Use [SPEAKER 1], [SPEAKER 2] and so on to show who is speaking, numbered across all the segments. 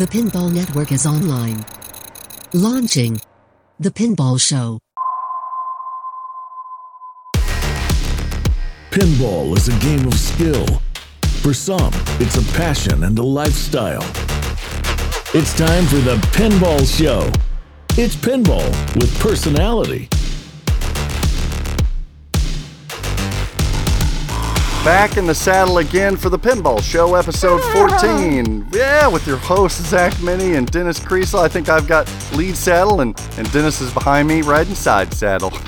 [SPEAKER 1] The Pinball Network is online. Launching The Pinball Show.
[SPEAKER 2] Pinball is a game of skill. For some, it's a passion and a lifestyle. It's time for the Pinball Show. It's pinball with personality.
[SPEAKER 3] Back in the saddle again for the Pinball Show, episode 14. Yeah, with your hosts, Zach Meny and Dennis Kriesel. I think I've got lead saddle, and, and Dennis is behind me riding side saddle.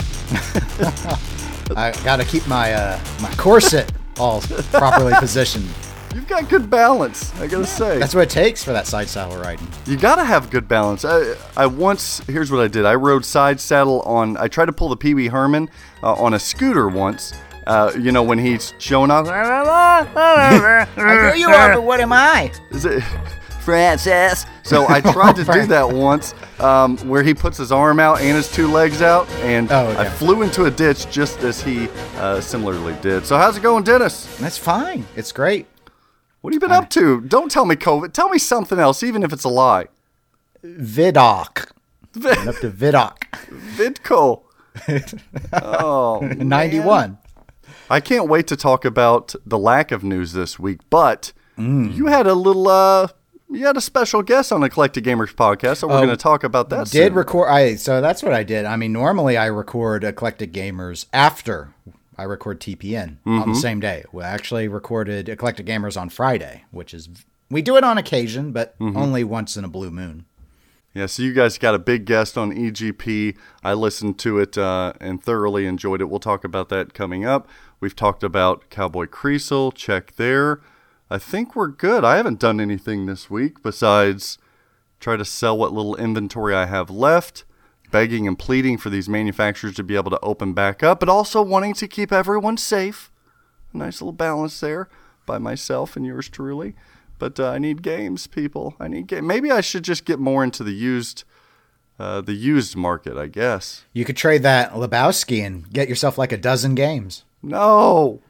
[SPEAKER 4] I got to keep my uh, my corset all properly positioned.
[SPEAKER 3] You've got good balance, I gotta say.
[SPEAKER 4] That's what it takes for that side saddle riding.
[SPEAKER 3] You gotta have good balance. I, I once, here's what I did. I rode side saddle on, I tried to pull the Pee Wee Herman uh, on a scooter once. Uh, you know, when he's showing off.
[SPEAKER 4] I know you are, but what am I?
[SPEAKER 3] Is it Francis? So I tried to do that once, um, where he puts his arm out and his two legs out, and
[SPEAKER 4] Oh, okay.
[SPEAKER 3] I flew into a ditch just as he uh, similarly did. So how's it going, Dennis?
[SPEAKER 4] That's fine. It's great.
[SPEAKER 3] What have you been up to? Don't tell me COVID. Tell me something else, even if it's a lie.
[SPEAKER 4] Vidoc. Went up to Vidoc.
[SPEAKER 3] Vidco. oh,
[SPEAKER 4] 91.
[SPEAKER 3] I can't wait to talk about the lack of news this week. But you had a little, uh, you had a special guest on Eclectic Gamers podcast, so we're going to talk about that.
[SPEAKER 4] Did
[SPEAKER 3] soon.
[SPEAKER 4] record. I so that's what I did. I mean, normally I record Eclectic Gamers after I record TPN on the same day. We actually recorded Eclectic Gamers on Friday, which is we do it on occasion, but only once in a blue moon.
[SPEAKER 3] Yeah, so you guys got a big guest on EGP. I listened to it uh, and thoroughly enjoyed it. We'll talk about that coming up. We've talked about Cowboy Kriesel. Check there. I think we're good. I haven't done anything this week besides try to sell what little inventory I have left, begging and pleading for these manufacturers to be able to open back up, but also wanting to keep everyone safe. Nice little balance there by myself and yours truly. But uh, I need games, people. I need game. Maybe I should just get more into the used, uh, the used market. I guess.
[SPEAKER 4] You could trade that Lebowski and get yourself like a dozen games.
[SPEAKER 3] No,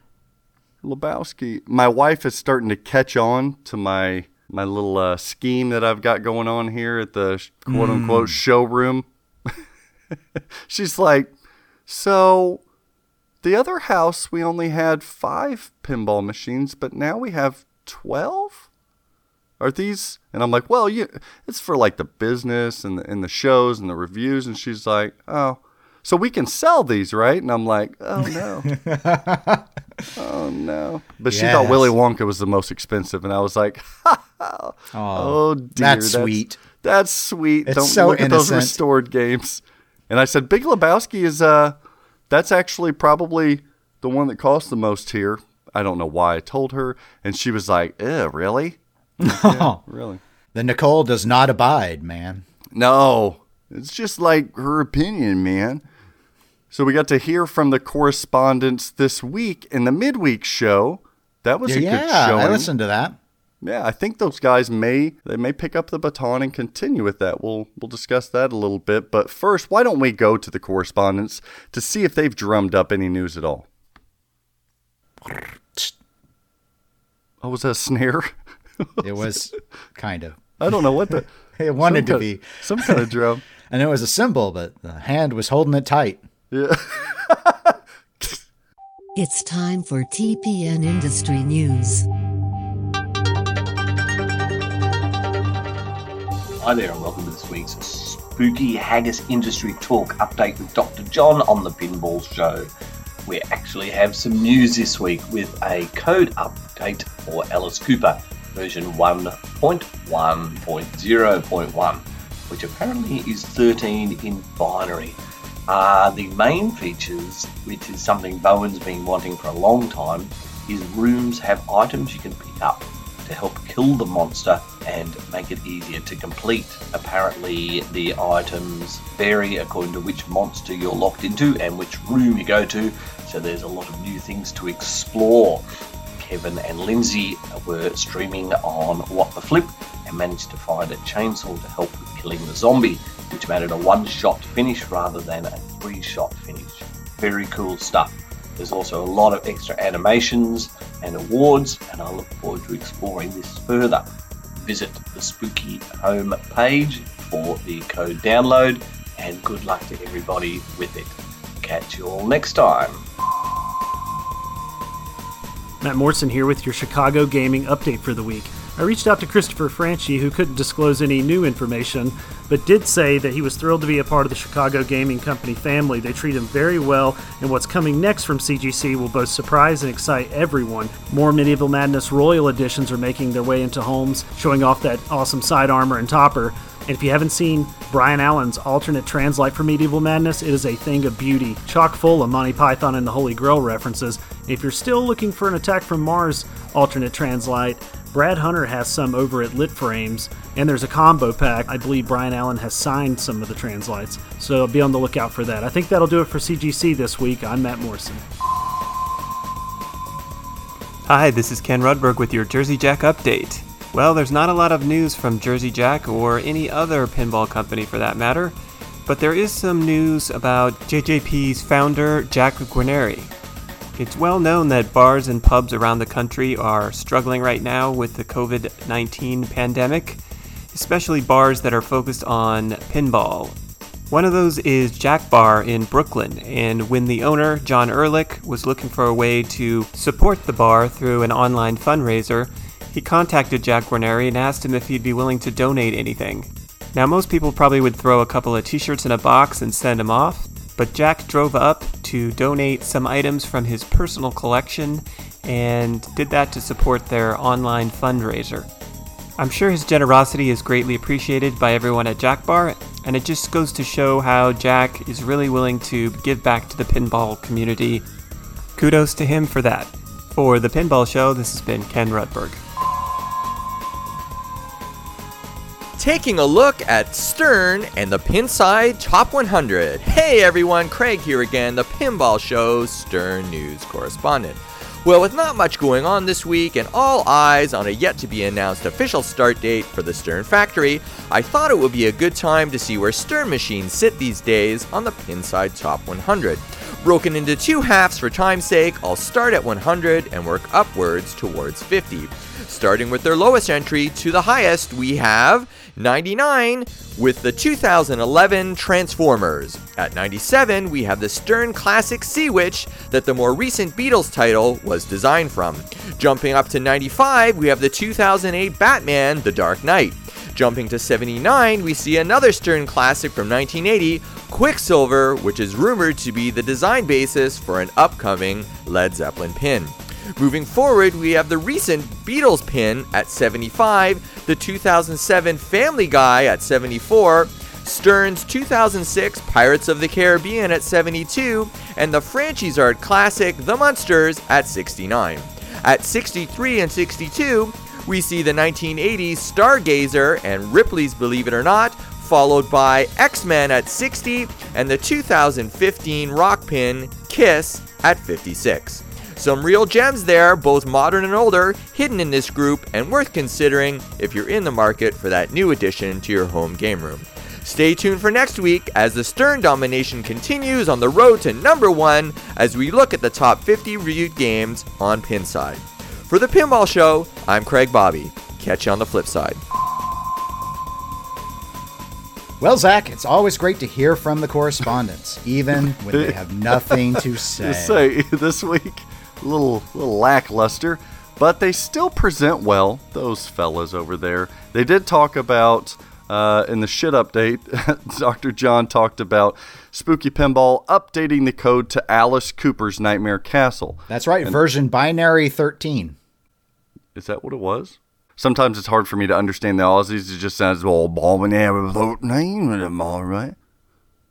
[SPEAKER 3] Lebowski. My wife is starting to catch on to my my little uh, scheme that I've got going on here at the quote unquote showroom. She's like, so the other house we only had five pinball machines, but now we have twelve. Are these? And I'm like, well, you, it's for like the business and the, and the shows and the reviews. And she's like, oh, so we can sell these, right? And I'm like, oh no. Oh no! But she thought Willy Wonka was the most expensive, and I was like, "Oh, dear,
[SPEAKER 4] that's sweet.
[SPEAKER 3] That's sweet.
[SPEAKER 4] It's
[SPEAKER 3] Don't
[SPEAKER 4] so
[SPEAKER 3] look at those restored games." And I said, "Big Lebowski is uh, that's actually probably the one that cost the most here." I don't know why I told her, and she was like, "Eh, really? No, Really?
[SPEAKER 4] The Nicole does not abide, man.
[SPEAKER 3] No, it's just like her opinion, man." So we got to hear from the correspondents this week in the midweek show. That was a good show.
[SPEAKER 4] yeah,
[SPEAKER 3] showing.
[SPEAKER 4] I listened to that.
[SPEAKER 3] Yeah, I think those guys may they may pick up the baton and continue with that. We'll we'll discuss that a little bit, but first, why don't we go to the correspondents to see if they've drummed up any news at all? Oh, was that a snare?
[SPEAKER 4] It was kind of.
[SPEAKER 3] I don't know what the
[SPEAKER 4] It wanted to be.
[SPEAKER 3] some kind of drum.
[SPEAKER 4] I know it was a symbol, but the hand was holding it tight.
[SPEAKER 3] Yeah.
[SPEAKER 1] It's time for TPN Industry News.
[SPEAKER 5] Hi there, and welcome to this week's Spooky Haggis Industry Talk update with Dr. John on the Pinball Show. We actually have some news this week with a code update for Alice Cooper, version 1.1.0.1, which apparently is 13 in binary. Uh, the main features, which is something Bowen's been wanting for a long time, is rooms have items you can pick up to help kill the monster and make it easier to complete. Apparently, the items vary according to which monster you're locked into and which room you go to, so there's a lot of new things to explore. Kevin and Lindsay were streaming on What the Flip and managed to find a chainsaw to help with killing the zombie, which made it a one shot finish rather than a three shot finish. Very cool stuff. There's also a lot of extra animations and awards, and I look forward to exploring this further. visit the Spooky Home page for the code download, and good luck to everybody with it. Catch you all next time.
[SPEAKER 6] Matt Morrison here with your Chicago gaming update for the week. I reached out to Christopher Franchi, who couldn't disclose any new information, but did say that he was thrilled to be a part of the Chicago Gaming Company family. They treat him very well, and what's coming next from CGC will both surprise and excite everyone. More Medieval Madness Royal editions are making their way into homes, showing off that awesome side armor and topper. And if you haven't seen Brian Allen's alternate translite for Medieval Madness, it is a thing of beauty, chock full of Monty Python and the Holy Grail references. If you're still looking for an Attack from Mars alternate translite, Brad Hunter has some over at Lit Frames, and there's a combo pack. I believe Brian Allen has signed some of the translites, so be on the lookout for that. I think that'll do it for CGC this week. I'm Matt Morrison.
[SPEAKER 7] Hi, this is Ken Rudberg with your Jersey Jack update. Well, there's not a lot of news from Jersey Jack or any other pinball company for that matter, but there is some news about JJP's founder, Jack Guarneri. It's well known that bars and pubs around the country are struggling right now with the COVID 19 pandemic, especially bars that are focused on pinball. One of those is Jack Bar in Brooklyn, and when the owner, John Ehrlich, was looking for a way to support the bar through an online fundraiser, he contacted Jack Guarneri and asked him if he'd be willing to donate anything. Now, most people probably would throw a couple of t shirts in a box and send them off, but Jack drove up to donate some items from his personal collection and did that to support their online fundraiser. I'm sure his generosity is greatly appreciated by everyone at Jack Bar, and it just goes to show how Jack is really willing to give back to the pinball community. Kudos to him for that. For the Pinball Show, this has been Ken Rudberg.
[SPEAKER 8] Taking a look at Stern and the Pinside Top 100. Hey everyone, Craig here again, the Pinball Show's Stern News correspondent. Well, with not much going on this week and all eyes on a yet to be announced official start date for the Stern factory, I thought it would be a good time to see where Stern machines sit these days on the Pinside Top 100. Broken into two halves for time's sake, I'll start at 100 and work upwards towards 50. Starting with their lowest entry to the highest, we have 99 with the 2011 Transformers. At 97, we have the Stern Classic Sea Witch that the more recent Beatles title was designed from. Jumping up to 95, we have the 2008 Batman The Dark Knight. Jumping to 79, we see another Stern classic from 1980, Quicksilver, which is rumored to be the design basis for an upcoming Led Zeppelin pin. Moving forward, we have the recent Beatles pin at 75, the 2007 Family Guy at 74, Stern's 2006 Pirates of the Caribbean at 72, and the Franchise Art Classic The Munsters at 69. At 63 and 62, we see the 1980s Stargazer and Ripley's Believe It or Not, followed by X Men at 60 and the 2015 rock pin Kiss at 56. Some real gems there, both modern and older, hidden in this group and worth considering if you're in the market for that new addition to your home game room. Stay tuned for next week as the Stern domination continues on the road to number one as we look at the top 50 reviewed games on Pinside. For the Pinball Show, I'm Craig Bobbie. Catch you on the flip side.
[SPEAKER 4] Well, Zach, it's always great to hear from the correspondents, even when they have nothing to say.
[SPEAKER 3] say this week a little little lackluster, but they still present well. Those fellas over there. They did talk about uh, in the shit update. Dr. John talked about Spooky Pinball updating the code to Alice Cooper's Nightmare Castle.
[SPEAKER 4] That's right, and version binary 13.
[SPEAKER 3] Is that what it was? Sometimes it's hard for me to understand the Aussies. It just sounds all balm and name, all right.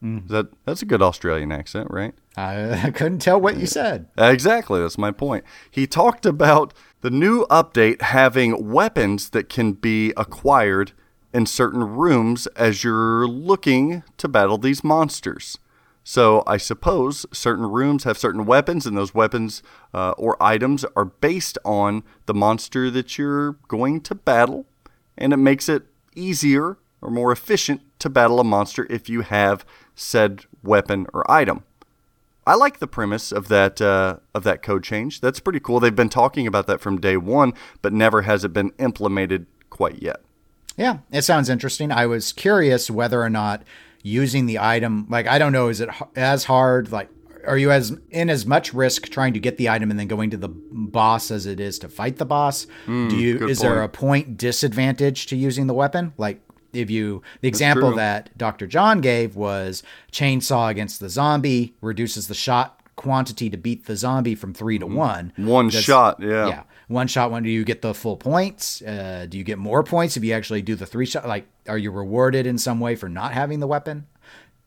[SPEAKER 3] Mm. That that's a good Australian accent, right?
[SPEAKER 4] I, I couldn't tell what you said.
[SPEAKER 3] Exactly, that's my point. He talked about the new update having weapons that can be acquired in certain rooms as you're looking to battle these monsters. So I suppose certain rooms have certain weapons, and those weapons uh, or items are based on the monster that you're going to battle, and it makes it easier or more efficient to battle a monster if you have said weapon or item. I like the premise of that uh, of that code change. That's pretty cool. They've been talking about that from day one, but never has it been implemented quite yet.
[SPEAKER 4] Yeah, it sounds interesting. I was curious whether or not using the item, like I don't know, is it as hard? Like, are you as in as much risk trying to get the item and then going to the boss as it is to fight the boss? Do you is there a point disadvantage to using the weapon? Like, if you the example that Dr. John gave was chainsaw against the zombie reduces the shot quantity to beat the zombie from three to one.
[SPEAKER 3] One
[SPEAKER 4] Does-
[SPEAKER 3] shot, yeah.
[SPEAKER 4] yeah one shot one do you get the full points uh, do you get more points if you actually do the three shot like are you rewarded in some way for not having the weapon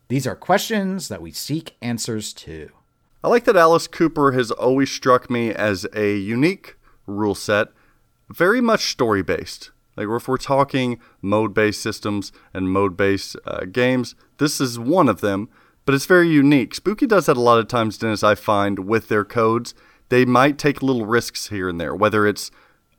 [SPEAKER 4] these are questions that we seek answers to
[SPEAKER 3] I like that Alice Cooper has always struck me as a unique rule set, very much story based. Like if we're talking mode based systems and mode based uh, games, this is one of them, but it's very unique. Spooky does that a lot of times, Dennis, I find with their codes. They might take little risks here and there, whether it's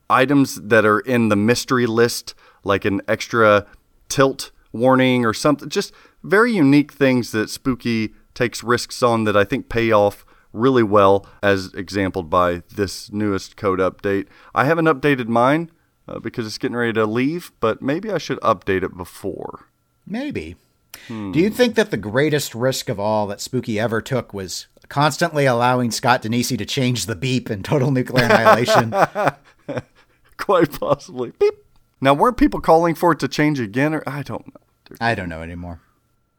[SPEAKER 3] items that are in the mystery list, like an extra tilt warning or something. Just very unique things that Spooky takes risks on that I think pay off really well, as exampled by this newest code update. I haven't updated mine uh, because it's getting ready to leave, but maybe I should update it before.
[SPEAKER 4] maybe do you think that the greatest risk of all that spooky ever took was constantly allowing scott Danesi to change the beep in total nuclear annihilation
[SPEAKER 3] Quite possibly. Beep. Now, weren't people calling for it to change again, or I don't know.
[SPEAKER 4] i don't know anymore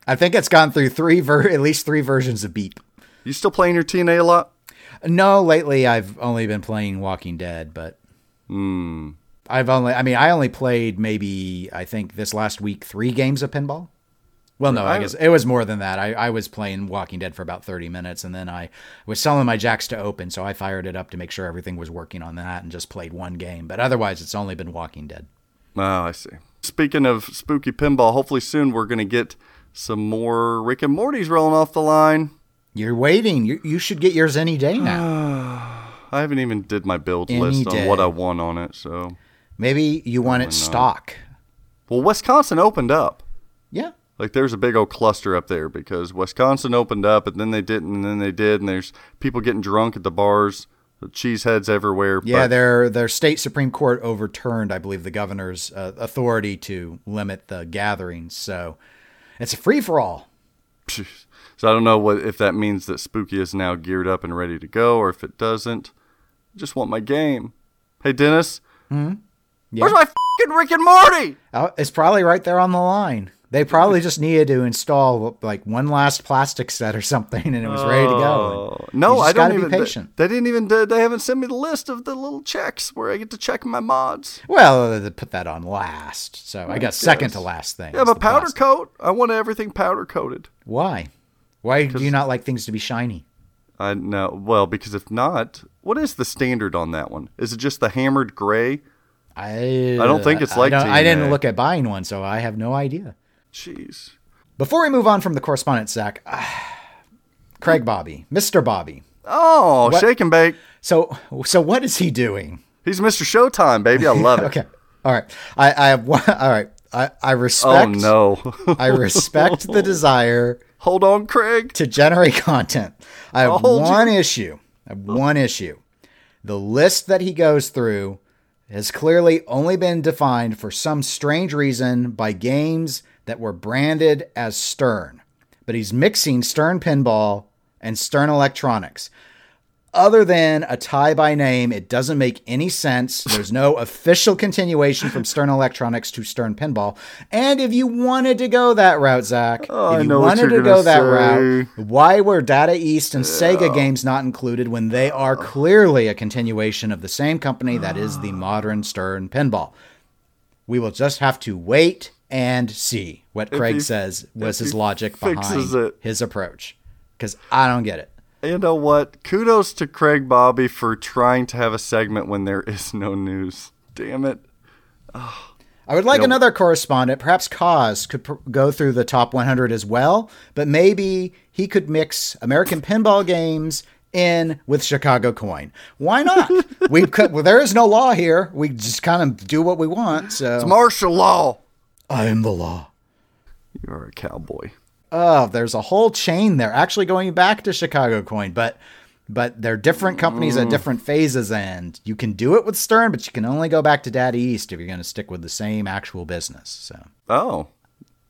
[SPEAKER 4] i think it's gone through three ver- at least three versions of beep
[SPEAKER 3] You still playing your TNA a lot?
[SPEAKER 4] No, lately I've only been playing Walking Dead, but I've only I mean I only played maybe I think this last week three games of pinball. Well, no, I guess it was more than that. I, I was playing Walking Dead for about 30 minutes and then I was selling my jacks to open, so I fired it up to make sure everything was working on that and just played one game. But otherwise, it's only been Walking Dead.
[SPEAKER 3] Oh, I see. Speaking of spooky pinball, hopefully soon we're going to get some more Rick and Morty's rolling off the line.
[SPEAKER 4] You're waiting. You, you should get yours any day now.
[SPEAKER 3] I haven't even did my build
[SPEAKER 4] Any
[SPEAKER 3] list on what. I want on it. So,
[SPEAKER 4] Maybe you want it
[SPEAKER 3] not?
[SPEAKER 4] stock.
[SPEAKER 3] well, Wisconsin opened up.
[SPEAKER 4] Yeah.
[SPEAKER 3] Like there's a big old cluster up there because Wisconsin opened up and then they didn't and then they did and there's people getting drunk at the bars, cheeseheads everywhere.
[SPEAKER 4] Yeah, their their state supreme court overturned, I believe, the governor's uh, authority to limit the gatherings. So it's a free for all.
[SPEAKER 3] So I don't know what if that means that Spooky is now geared up and ready to go, or if it doesn't. I just want my game. Hey Dennis, where's my fucking Rick and Morty?
[SPEAKER 4] Uh, It's probably right there on the line. They probably just needed to install like one last plastic set or something, and it was ready to go.
[SPEAKER 3] Oh, no,
[SPEAKER 4] You just
[SPEAKER 3] I don't
[SPEAKER 4] gotta
[SPEAKER 3] even. They,
[SPEAKER 4] patient.
[SPEAKER 3] they didn't even. They haven't sent me the list of the little checks where I get to check my mods.
[SPEAKER 4] Well, they put that on last, so I guess second to last thing.
[SPEAKER 3] Yeah, but powder
[SPEAKER 4] plastic.
[SPEAKER 3] coat. I want everything powder coated.
[SPEAKER 4] Why? Why do you not like things to be shiny?
[SPEAKER 3] I know. Well, because if not, what is the standard on that one? Is it just the hammered gray?
[SPEAKER 4] I
[SPEAKER 3] I don't think it's like
[SPEAKER 4] I, I didn't look at buying one, so I have no idea.
[SPEAKER 3] Jeez.
[SPEAKER 4] Before we move on from the correspondent, Zach, ah, Craig Bobbie, Mr. Bobbie.
[SPEAKER 3] Oh,
[SPEAKER 4] What-
[SPEAKER 3] shake and bake.
[SPEAKER 4] So, so what is he doing?
[SPEAKER 3] He's Mr. Showtime, baby. I love it.
[SPEAKER 4] Okay, all right. I, I have one. All right. I, I respect.
[SPEAKER 3] Oh no.
[SPEAKER 4] I respect the desire
[SPEAKER 3] Hold on, Craig.
[SPEAKER 4] to generate content. I have one
[SPEAKER 3] you.
[SPEAKER 4] issue. I have one issue. The list that he goes through has clearly only been defined for some strange reason by games that were branded as Stern. But he's mixing Stern Pinball and Stern Electronics. Other than a tie by name, it doesn't make any sense. There's no official continuation from Stern Electronics to Stern Pinball. And if you wanted to go that route, Zach,
[SPEAKER 3] Oh,
[SPEAKER 4] if you
[SPEAKER 3] know
[SPEAKER 4] wanted to go
[SPEAKER 3] gonna
[SPEAKER 4] that
[SPEAKER 3] say.
[SPEAKER 4] route, why were Data East and Sega games not included when they are clearly a continuation of the same company that is the modern Stern Pinball? We will just have to wait and see what Craig
[SPEAKER 3] he-
[SPEAKER 4] says was his logic behind
[SPEAKER 3] it.
[SPEAKER 4] his approach. Because I don't get it.
[SPEAKER 3] You know what? Kudos to Craig Bobbie for trying to have a segment when there is no news. Damn it.
[SPEAKER 4] I would like
[SPEAKER 3] You know-
[SPEAKER 4] another correspondent. Perhaps Cause could pr- go through the top 100 as well, but maybe he could mix American pinball games in with Chicago Coin. Why not? we could, well, there is no law here. We just kind of do what we want. So
[SPEAKER 3] It's martial law.
[SPEAKER 4] I am the law.
[SPEAKER 3] You are a cowboy.
[SPEAKER 4] Oh, there's a whole chain there. Actually, going back to Chicago Coin, but but they're different companies at different phases, and you can do it with Stern, but you can only go back to Daddy East if you're going to stick with the same actual business. So
[SPEAKER 3] Oh.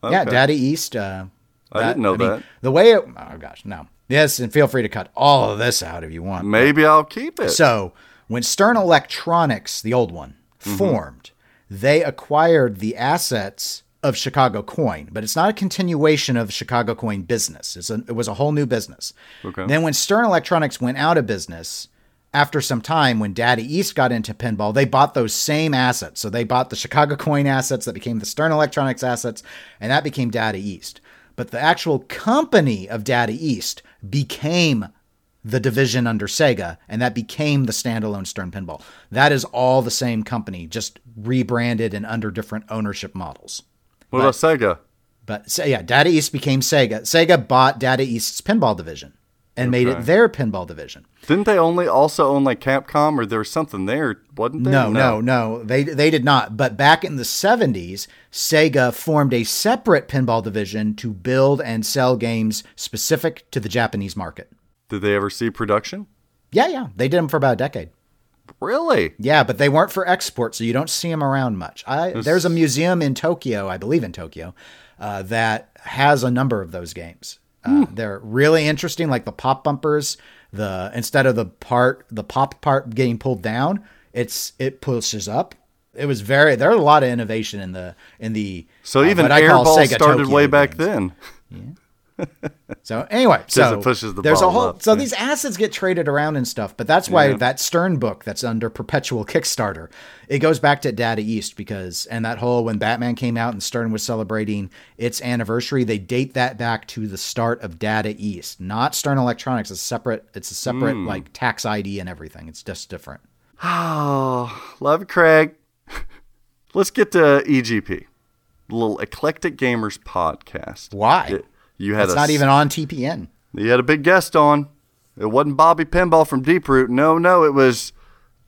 [SPEAKER 4] yeah. Daddy East. Uh,
[SPEAKER 3] I didn't know
[SPEAKER 4] mean,
[SPEAKER 3] that.
[SPEAKER 4] The way it. Oh gosh, no. Yes, and feel free to cut all of this out if you want.
[SPEAKER 3] Maybe I'll keep it.
[SPEAKER 4] So when Stern Electronics, the old one,
[SPEAKER 3] Mm-hmm.
[SPEAKER 4] formed, they acquired the assets of Chicago Coin, but it's not a continuation of Chicago Coin business. It's a, it was a whole new business.
[SPEAKER 3] Okay.
[SPEAKER 4] Then when Stern Electronics went out of business, after some time, when Daddy East got into pinball, they bought those same assets. So they bought the Chicago Coin assets that became the Stern Electronics assets, and that became Daddy East. But the actual company of Daddy East became the division under Sega, and that became the standalone Stern Pinball. That is all the same company, just rebranded and under different ownership models.
[SPEAKER 3] What about Sega?
[SPEAKER 4] But so, yeah, Data East became Sega. Sega bought Data East's pinball division and made it their pinball division.
[SPEAKER 3] Didn't they only also own like Capcom or there was something there, wasn't there?
[SPEAKER 4] No, no, no, they they did not. But back in the 70s, Sega formed a separate pinball division to build and sell games specific to the Japanese market.
[SPEAKER 3] Did they ever see production?
[SPEAKER 4] Yeah, yeah, they did them for about a decade.
[SPEAKER 3] Really?
[SPEAKER 4] Yeah, but they weren't for export, so you don't see them around much. I, there's a museum in Tokyo, I believe in Tokyo, uh, that has a number of those games. Uh, They're really interesting, like the pop bumpers. The instead of the part, the pop part getting pulled down, it's it pushes up. It was very. There are a lot of innovation in the in the.
[SPEAKER 3] So
[SPEAKER 4] uh,
[SPEAKER 3] even Airball started
[SPEAKER 4] Tokyo
[SPEAKER 3] way back
[SPEAKER 4] games.
[SPEAKER 3] then.
[SPEAKER 4] So anyway, so
[SPEAKER 3] pushes the
[SPEAKER 4] there's a whole
[SPEAKER 3] up,
[SPEAKER 4] so
[SPEAKER 3] yeah.
[SPEAKER 4] these assets get traded around and stuff, but that's why
[SPEAKER 3] Yeah.
[SPEAKER 4] that Stern book that's under perpetual Kickstarter, it goes back to Data East because and that whole when Batman came out and Stern was celebrating its anniversary, they date that back to the start of Data East, not Stern Electronics. It's separate. It's a separate
[SPEAKER 3] Hmm.
[SPEAKER 4] like tax ID and everything. It's just different.
[SPEAKER 3] Oh, love it, Craig. Let's get to EGP, little Eclectic Gamers podcast.
[SPEAKER 4] Why?
[SPEAKER 3] It- you had
[SPEAKER 4] It's not even on TPN.
[SPEAKER 3] You had a big guest on. It wasn't Bobby Pinball from Deep Root. No, no, it was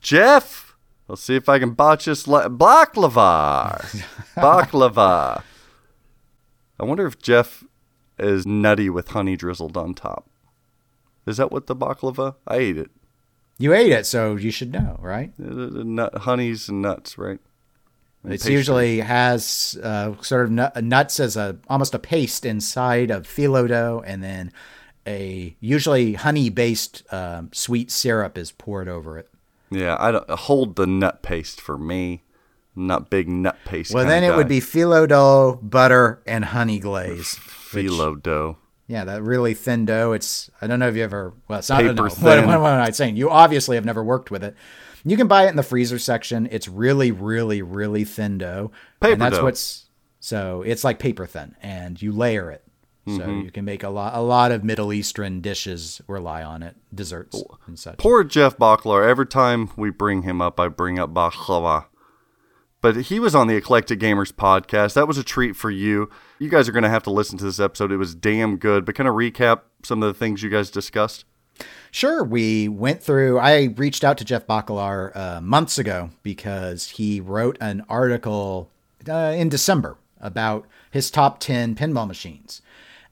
[SPEAKER 3] Jeff. Let's see if I can botch this. La- Baklava. Baklava. I wonder if Jeff is nutty with honey drizzled on top. Is that what the baklava? I ate it.
[SPEAKER 4] You ate it, so you should know, right?
[SPEAKER 3] Nut, honeys and nuts, right?
[SPEAKER 4] It's
[SPEAKER 3] pastry.
[SPEAKER 4] usually has uh, sort of nuts as a almost a paste inside of phyllo dough, and then a usually honey based um, sweet syrup is poured over it.
[SPEAKER 3] Yeah, I don't hold the nut paste for me. I'm not big nut paste.
[SPEAKER 4] Well, then it would be phyllo dough, butter, and honey glaze.
[SPEAKER 3] phyllo dough.
[SPEAKER 4] Yeah, that really thin dough. It's I don't know if you ever. Well, it's not.
[SPEAKER 3] Paper
[SPEAKER 4] no, what,
[SPEAKER 3] thin.
[SPEAKER 4] what, what am I saying? You obviously have never worked with it. You can buy it in the freezer section. It's really, really, really thin dough.
[SPEAKER 3] Paper
[SPEAKER 4] and that's
[SPEAKER 3] dough.
[SPEAKER 4] what's so it's like paper thin, and you layer it. So
[SPEAKER 3] Mm-hmm.
[SPEAKER 4] you can make a lot, a lot of Middle Eastern dishes rely on it, desserts and such.
[SPEAKER 3] Poor Jeff Bakalar. Every time we bring him up, I bring up baklava. But he was on the Eclectic Gamers podcast. That was a treat for you. You guys are going to have to listen to this episode. It was damn good. But kind of recap some of the things you guys discussed.
[SPEAKER 4] Sure, we went through. I reached out to Jeff Bakalar uh, months ago because he wrote an article uh, in December about his top 10 pinball machines.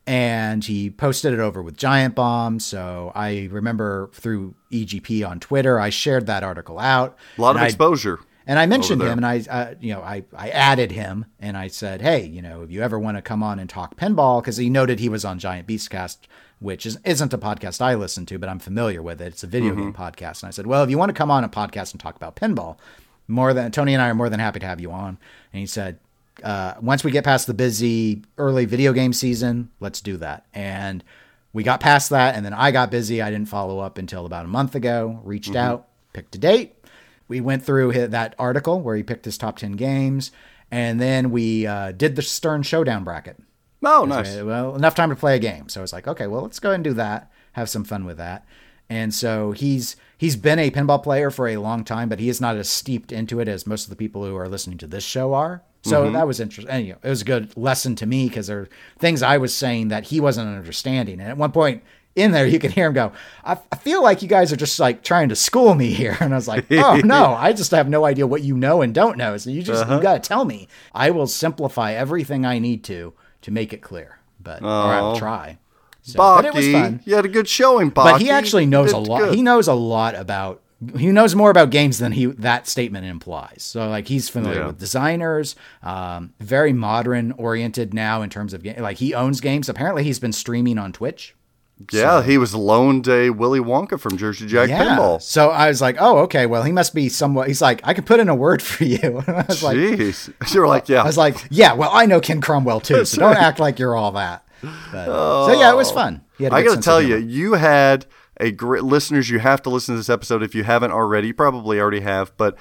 [SPEAKER 4] And he posted it over with Giant Bomb. So I remember through EGP on Twitter, I shared that article out.
[SPEAKER 3] A lot of
[SPEAKER 4] I-
[SPEAKER 3] exposure.
[SPEAKER 4] and I mentioned him, and I, uh, you know, I, I added him, and I said, hey, you know, if you ever want to come on and talk pinball, because he noted he was on Giant Beastcast, which is, isn't a podcast I listen to, but I'm familiar with it. It's a video game podcast, and I said, well, if you want to come on a podcast and talk about pinball, more than Tony and I are more than happy to have you on. And he said, uh, once we get past the busy early video game season, let's do that. And we got past that, and then I got busy. I didn't follow up until about a month ago. Reached out, picked a date. We went through that article where he picked his top ten games, and then we uh, did the Stern Showdown bracket.
[SPEAKER 3] Oh, nice.
[SPEAKER 4] Well, enough time to play a game. So it's like, okay, well, let's go ahead and do that. Have some fun with that. And so he's he's been a pinball player for a long time, but he is not as steeped into it as most of the people who are listening to this show are. So mm-hmm. that was interesting. And, you know, it was a good lesson to me because there are things I was saying that he wasn't understanding. And at one point in there, you can hear him go, I, I feel like you guys are just like trying to school me here. And I was like, oh, no, I just have no idea what you know and don't know. So you just, you uh-huh. got to tell me. I will simplify everything I need to to make it clear. But, or I'll
[SPEAKER 3] Oh.
[SPEAKER 4] try. So, but it was fun.
[SPEAKER 3] you had a good showing, Baki.
[SPEAKER 4] But he actually knows a lot.
[SPEAKER 3] good.
[SPEAKER 4] He knows a lot about. He knows more about games than he that statement implies. So like he's familiar
[SPEAKER 3] Yeah.
[SPEAKER 4] with designers, um, very modern oriented now in terms of game. Like he owns games. Apparently he's been streaming on Twitch.
[SPEAKER 3] Yeah, he was loaned a Willy Wonka from Jersey Jack Pinball.
[SPEAKER 4] So I was like, oh, okay. Well, he must be somewhat. He's like, I can put in a word for you. I was like,
[SPEAKER 3] Jeez, you're like, yeah.
[SPEAKER 4] I was like, yeah. Well, I know Ken Cromwell too, so don't act like you're all that. But, uh, so yeah, it was oh. fun. Had a
[SPEAKER 3] I got to tell you, you had a great listeners. You have to listen to this episode if you haven't already. You probably already have, but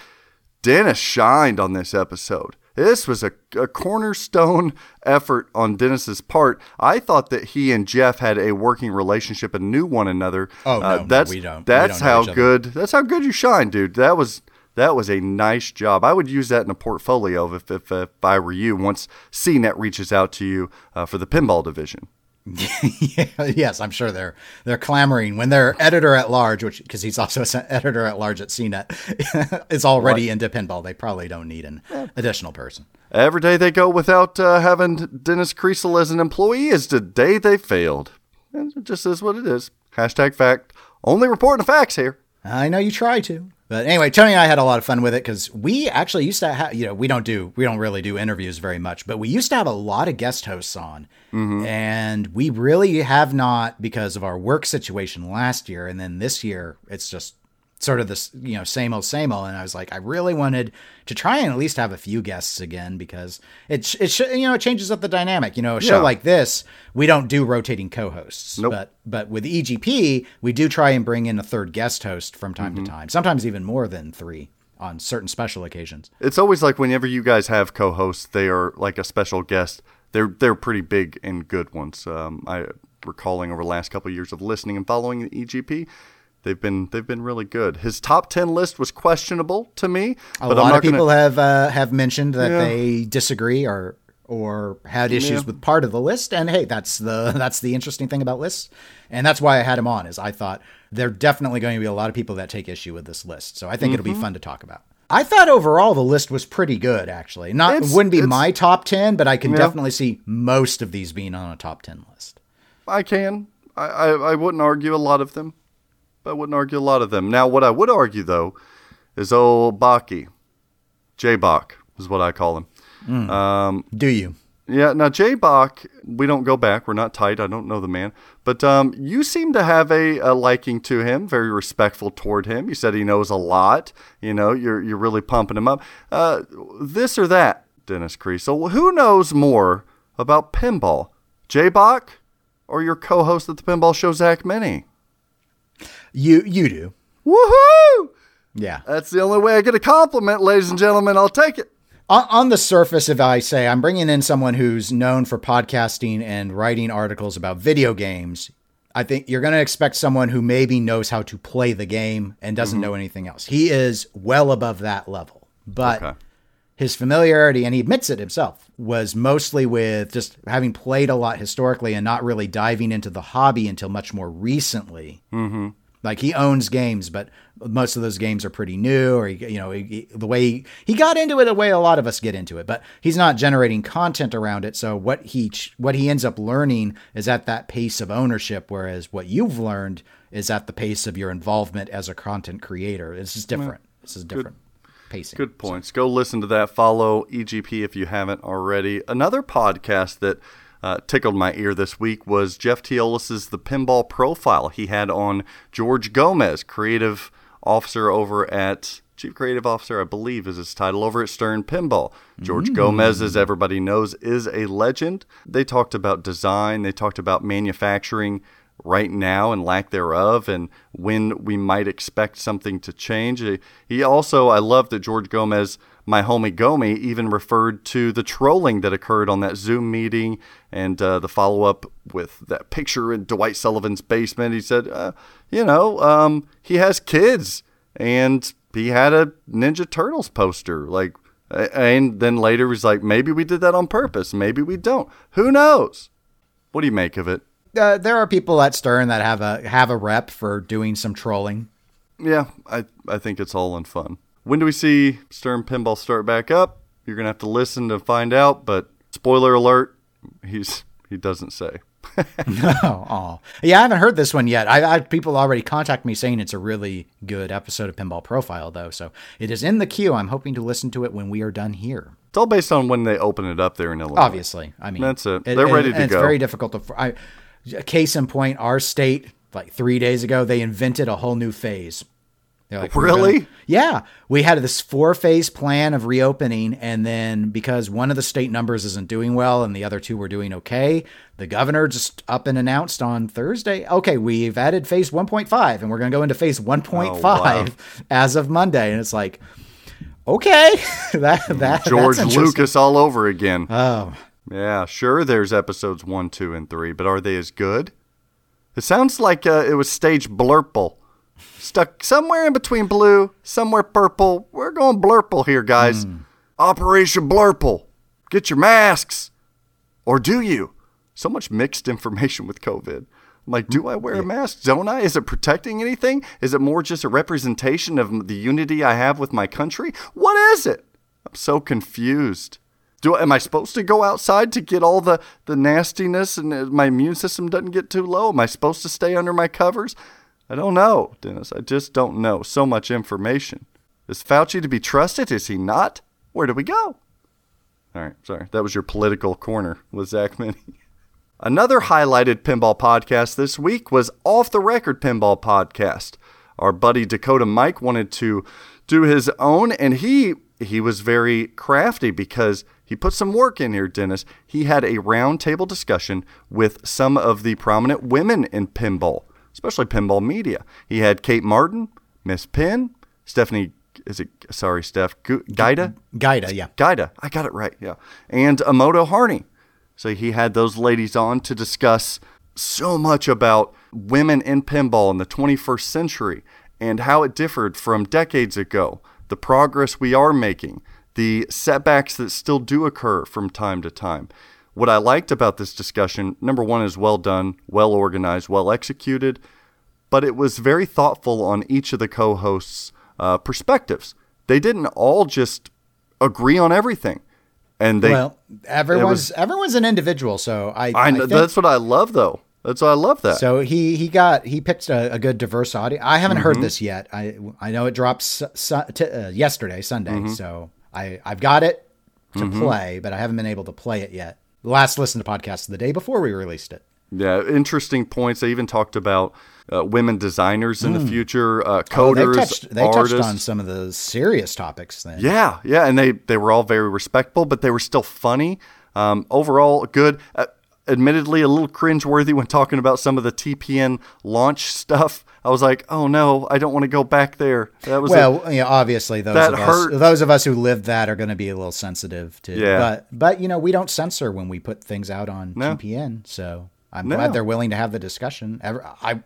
[SPEAKER 3] Dennis shined on this episode. This was a, a cornerstone effort on Dennis's part. I thought that he and Jeff had a working relationship and knew one another. Uh,
[SPEAKER 4] Oh, no, no,
[SPEAKER 3] that's
[SPEAKER 4] we don't. We
[SPEAKER 3] that's
[SPEAKER 4] don't
[SPEAKER 3] how good. That's how good you shine, dude. That was that was a nice job. I would use that in a portfolio if if, if I were you. Once CNET reaches out to you uh, for the pinball division.
[SPEAKER 4] Yeah, yes, I'm sure they're they're clamoring when their editor at large, which because he's also an editor at large at CNET, is already into pinball. They probably don't need an additional person.
[SPEAKER 3] Every day they go without uh, having Dennis Kriesel as an employee is the day they failed. And it just is what it is. Hashtag fact. Only reporting the facts here.
[SPEAKER 4] I know you try to, but anyway, Tony and I had a lot of fun with it because we actually used to have, you know, we don't do, we don't really do interviews very much, but we used to have a lot of guest hosts on, mm-hmm. and we really have not because of our work situation last year, and then this year it's just sort of this, you know, same old, same old. And I was like, I really wanted to try and at least have a few guests again because it, sh- it sh- you know, it changes up the dynamic. You know, a show
[SPEAKER 3] Yeah.
[SPEAKER 4] like this, we don't do rotating co-hosts,
[SPEAKER 3] Nope.
[SPEAKER 4] but but with EGP, we do try and bring in a third guest host from time
[SPEAKER 3] Mm-hmm.
[SPEAKER 4] to time, sometimes even more than three on certain special occasions.
[SPEAKER 3] It's always like whenever you guys have co-hosts, they are like a special guest. They're they're pretty big and good ones. Um, I recalling over the last couple of years of listening and following the EGP, they've been they've been really good. His top ten list was questionable to me,
[SPEAKER 4] A lot of people
[SPEAKER 3] gonna,
[SPEAKER 4] have uh, have mentioned that
[SPEAKER 3] Yeah.
[SPEAKER 4] they disagree or or had issues
[SPEAKER 3] Yeah.
[SPEAKER 4] with part of the list, and hey, that's the that's the interesting thing about lists, and that's why I had him on. Is I thought there are definitely going to be a lot of people that take issue with this list, so I think it'll
[SPEAKER 3] Mm-hmm.
[SPEAKER 4] be fun to talk about. I thought overall the list was pretty good, actually. Not
[SPEAKER 3] It's-
[SPEAKER 4] wouldn't be my top ten, but I can
[SPEAKER 3] Yeah.
[SPEAKER 4] definitely see most of these being on a top ten list.
[SPEAKER 3] I can. I, I, I wouldn't argue a lot of them. I wouldn't argue a lot of them. Now, what I would argue, though, is old Baki. J Bach is what I call him. Um,
[SPEAKER 4] Do you?
[SPEAKER 3] yeah, now J Bach, we don't go back. We're not tight. I don't know the man. But um, you seem to have a, a liking to him, very respectful toward him. You said he knows a lot. You know, you're, you're really pumping him up. Uh, this or that, Dennis Kriesel. Who knows more about pinball? J Bach or your co host at the pinball show, Zach Meny?
[SPEAKER 4] You you do.
[SPEAKER 3] Woohoo!
[SPEAKER 4] Yeah.
[SPEAKER 3] That's the only way I get a compliment, ladies and gentlemen. I'll take it.
[SPEAKER 4] on, on the surface, if I say I'm bringing in someone who's known for podcasting and writing articles about video games, I think you're going to expect someone who maybe knows how to play the game and doesn't mm-hmm. know anything else. He is well above that level, but
[SPEAKER 3] Okay.
[SPEAKER 4] His familiarity, and he admits it himself, was mostly with just having played a lot historically and not really diving into the hobby until much more recently. Mm-hmm. Like he owns games, but most of those games are pretty new, or he, you know, he, he- the way he, he got into it, the way a lot of us get into it. But he's not generating content around it. So what he ch- what he ends up learning is at that pace of ownership, whereas what you've learned is at the pace of your involvement as a content creator. This is different. This is different pacing.
[SPEAKER 3] Good points. Go listen to that. Follow EGP if you haven't already. Another podcast that uh, tickled my ear this week was Jeff Teolis's The Pinball Profile. He had on George Gomez, creative officer over at Chief Creative Officer, I believe is his title, over at Stern Pinball. George Gomez, as everybody knows, is a legend. They talked about design, they talked about manufacturing right now and lack thereof, and when we might expect something to change. He- He also, I love that George Gomez, my homie Gomi, even referred to the trolling that occurred on that Zoom meeting and uh, the follow up with that picture in Dwight Sullivan's basement. He said, uh, you know, um, he has kids and he had a Ninja Turtles poster. Like, and then later was like, maybe we did that on purpose. Maybe we don't. Who knows? What do you make of it?
[SPEAKER 4] Uh, there are people at Stern that have a have a rep for doing some trolling.
[SPEAKER 3] Yeah, I, I think it's all in fun. When do we see Stern Pinball start back up? You're gonna have to listen to find out. But spoiler alert, he's he doesn't say.
[SPEAKER 4] oh, oh, yeah, I haven't heard this one yet. I, I people already contact me saying it's a really good episode of Pinball Profile, though. So it is in the queue. I'm hoping to listen to it when we are done here.
[SPEAKER 3] It's all based on when they open it up there in Illinois.
[SPEAKER 4] Obviously, I mean
[SPEAKER 3] That's it. They're ready to
[SPEAKER 4] It's
[SPEAKER 3] go.
[SPEAKER 4] very difficult to. I, case in point, our state like three days ago they invented a whole new phase. They're like,
[SPEAKER 3] Really?
[SPEAKER 4] gonna- yeah, we had this four phase plan of reopening, and then because one of the state numbers isn't doing well and the other two were doing okay, the governor just up and announced on Thursday, okay, we've added phase 1.5, and we're going to go into phase 1.5
[SPEAKER 3] Oh, wow.
[SPEAKER 4] as of Monday, and it's like, okay, that that
[SPEAKER 3] George. Lucas all over again.
[SPEAKER 4] Oh,
[SPEAKER 3] Yeah, sure. There's episodes one, two, and three, but are they as good? It sounds like uh, it was staged blurple, stuck somewhere in between blue, somewhere purple. We're going blurple here, guys.
[SPEAKER 4] Hmm.
[SPEAKER 3] Operation Blurple. Get your masks, or do you? So much mixed information with COVID. I'm like, do I wear a mask? Don't I? Is it protecting anything? Is it more just a representation of the unity I have with my country? What is it? I'm so confused. Do am I supposed to go outside to get all the the nastiness and uh, my immune system doesn't get too low? Am I supposed to stay under my covers? I don't know, Dennis. I just don't know. So much information. Is Fauci to be trusted? Is he not? Where do we go? All right, sorry. That was your political corner with Zach Meny. Another highlighted pinball podcast this week was Off the Record Pinball Podcast. Our buddy Dakota Mike wanted to do his own, and he he was very crafty because he put some work in here, Dennis. He had a roundtable discussion with some of the prominent women in pinball, especially pinball media. He had Kate Martin, Miss Pin, Stephanie. Is it sorry, Steph Gaida?
[SPEAKER 4] Gaida, yeah.
[SPEAKER 3] Gaida. I got it right. Yeah. And Amoto Harney. So he had those ladies on to discuss so much about women in pinball in the 21st century and how it differed from decades ago, the progress we are making, the setbacks that still do occur from time to time. What I liked about this discussion, number one, is well done, well organized, well executed, but it was very thoughtful on each of the co hosts' uh, perspectives. They didn't all just agree on everything. And they,
[SPEAKER 4] well, everyone's
[SPEAKER 3] was-
[SPEAKER 4] everyone's an individual, so I,
[SPEAKER 3] I know
[SPEAKER 4] think-
[SPEAKER 3] that's what I love though. That's why I love that.
[SPEAKER 4] So he he got he picked a, a good diverse audience. I haven't
[SPEAKER 3] Mm-hmm.
[SPEAKER 4] heard this yet. I I know it drops su- t- uh, yesterday Sunday,
[SPEAKER 3] Mm-hmm.
[SPEAKER 4] so I I've got it to play, but I haven't been able to play it yet. The last listen to podcast the day before we released it.
[SPEAKER 3] yeah, interesting points. They even talked about uh, women designers in the future, uh,
[SPEAKER 4] Oh, they
[SPEAKER 3] coders,
[SPEAKER 4] touched they
[SPEAKER 3] artists.
[SPEAKER 4] touched on some of the serious topics then.
[SPEAKER 3] Yeah, yeah, and they they were all very respectful, but they were still funny. Um, overall, good. Uh, admittedly, a little cringeworthy when talking about some of the TPN launch stuff. I was like, oh no, I don't want to go back there. That was a-
[SPEAKER 4] Well, yeah, obviously those
[SPEAKER 3] That
[SPEAKER 4] of
[SPEAKER 3] hurt.
[SPEAKER 4] us those of us who lived that are going to be a little sensitive to.
[SPEAKER 3] Yeah.
[SPEAKER 4] But but you know we don't censor when we put things out on
[SPEAKER 3] No.
[SPEAKER 4] TPN, so I'm
[SPEAKER 3] No.
[SPEAKER 4] glad they're willing to have the discussion. I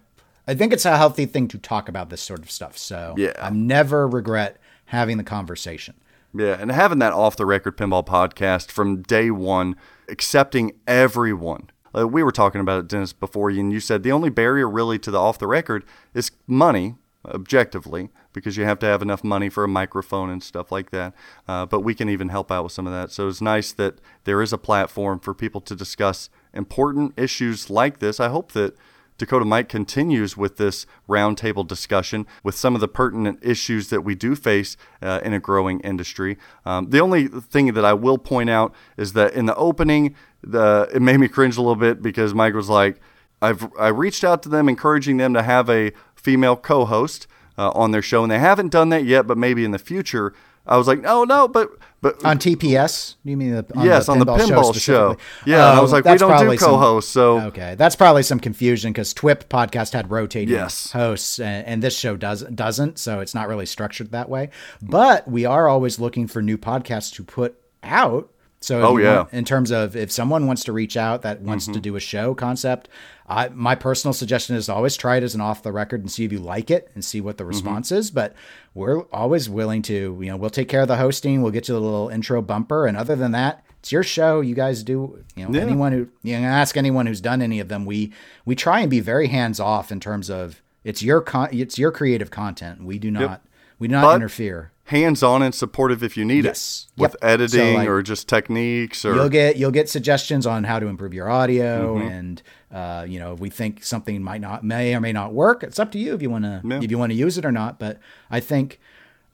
[SPEAKER 4] I think it's a healthy thing to talk about this sort of stuff. So
[SPEAKER 3] Yeah.
[SPEAKER 4] I never regret having the conversation.
[SPEAKER 3] Yeah, and having that off the record pinball podcast from day one, accepting everyone. Uh, we were talking about it, Dennis, before you, and you said the only barrier really to the off the record is money, objectively, because you have to have enough money for a microphone and stuff like that. Uh, but we can even help out with some of that. So it's nice that there is a platform for people to discuss important issues like this. I hope that Dakota Mike continues with this roundtable discussion with some of the pertinent issues that we do face uh, in a growing industry. Um, the only thing that I will point out is that in the opening, the it made me cringe a little bit because Mike was like, "I've I reached out to them, encouraging them to have a female co-host uh, on their show, and they haven't done that yet, but maybe in the future." I was like, "No, no, but but
[SPEAKER 4] On TPS, you mean the on
[SPEAKER 3] yes,
[SPEAKER 4] the
[SPEAKER 3] on the
[SPEAKER 4] pinball
[SPEAKER 3] pinball show, yeah." I
[SPEAKER 4] Oh,
[SPEAKER 3] was like, "We
[SPEAKER 4] that's
[SPEAKER 3] don't do co-hosts, so
[SPEAKER 4] Okay, that's probably some confusion because TWIP podcast had rotating
[SPEAKER 3] Yes.
[SPEAKER 4] hosts, and, and this show does doesn't, so it's not really structured that way. But we are always looking for new podcasts to put out. So,
[SPEAKER 3] Oh, yeah.
[SPEAKER 4] want- in terms of if someone wants to reach out that wants
[SPEAKER 3] Mm-hmm.
[SPEAKER 4] to do a show concept, I, my personal suggestion is always try it as an off the record and see if you like it and see what
[SPEAKER 3] Mm-hmm.
[SPEAKER 4] the response is. But we're always willing to, you know, we'll take care of the hosting, we'll get you the little intro bumper, and other than that, it's your show. You guys do, you know,
[SPEAKER 3] Yeah.
[SPEAKER 4] anyone who you know, ask anyone who's done any of them. We we try and be very hands off in terms of it's your con- it's your creative content. We do not we do not
[SPEAKER 3] But-
[SPEAKER 4] interfere.
[SPEAKER 3] hands-on and supportive if you need
[SPEAKER 4] Yes.
[SPEAKER 3] it with
[SPEAKER 4] Yep. So,
[SPEAKER 3] editing
[SPEAKER 4] like,
[SPEAKER 3] or just techniques or
[SPEAKER 4] You'll get you'll get suggestions on how to improve your audio,
[SPEAKER 3] Mm-hmm.
[SPEAKER 4] and uh, you know if we think something might not may or may not work. It's up to you if you want to
[SPEAKER 3] Yeah.
[SPEAKER 4] if you want to use it or not. But I think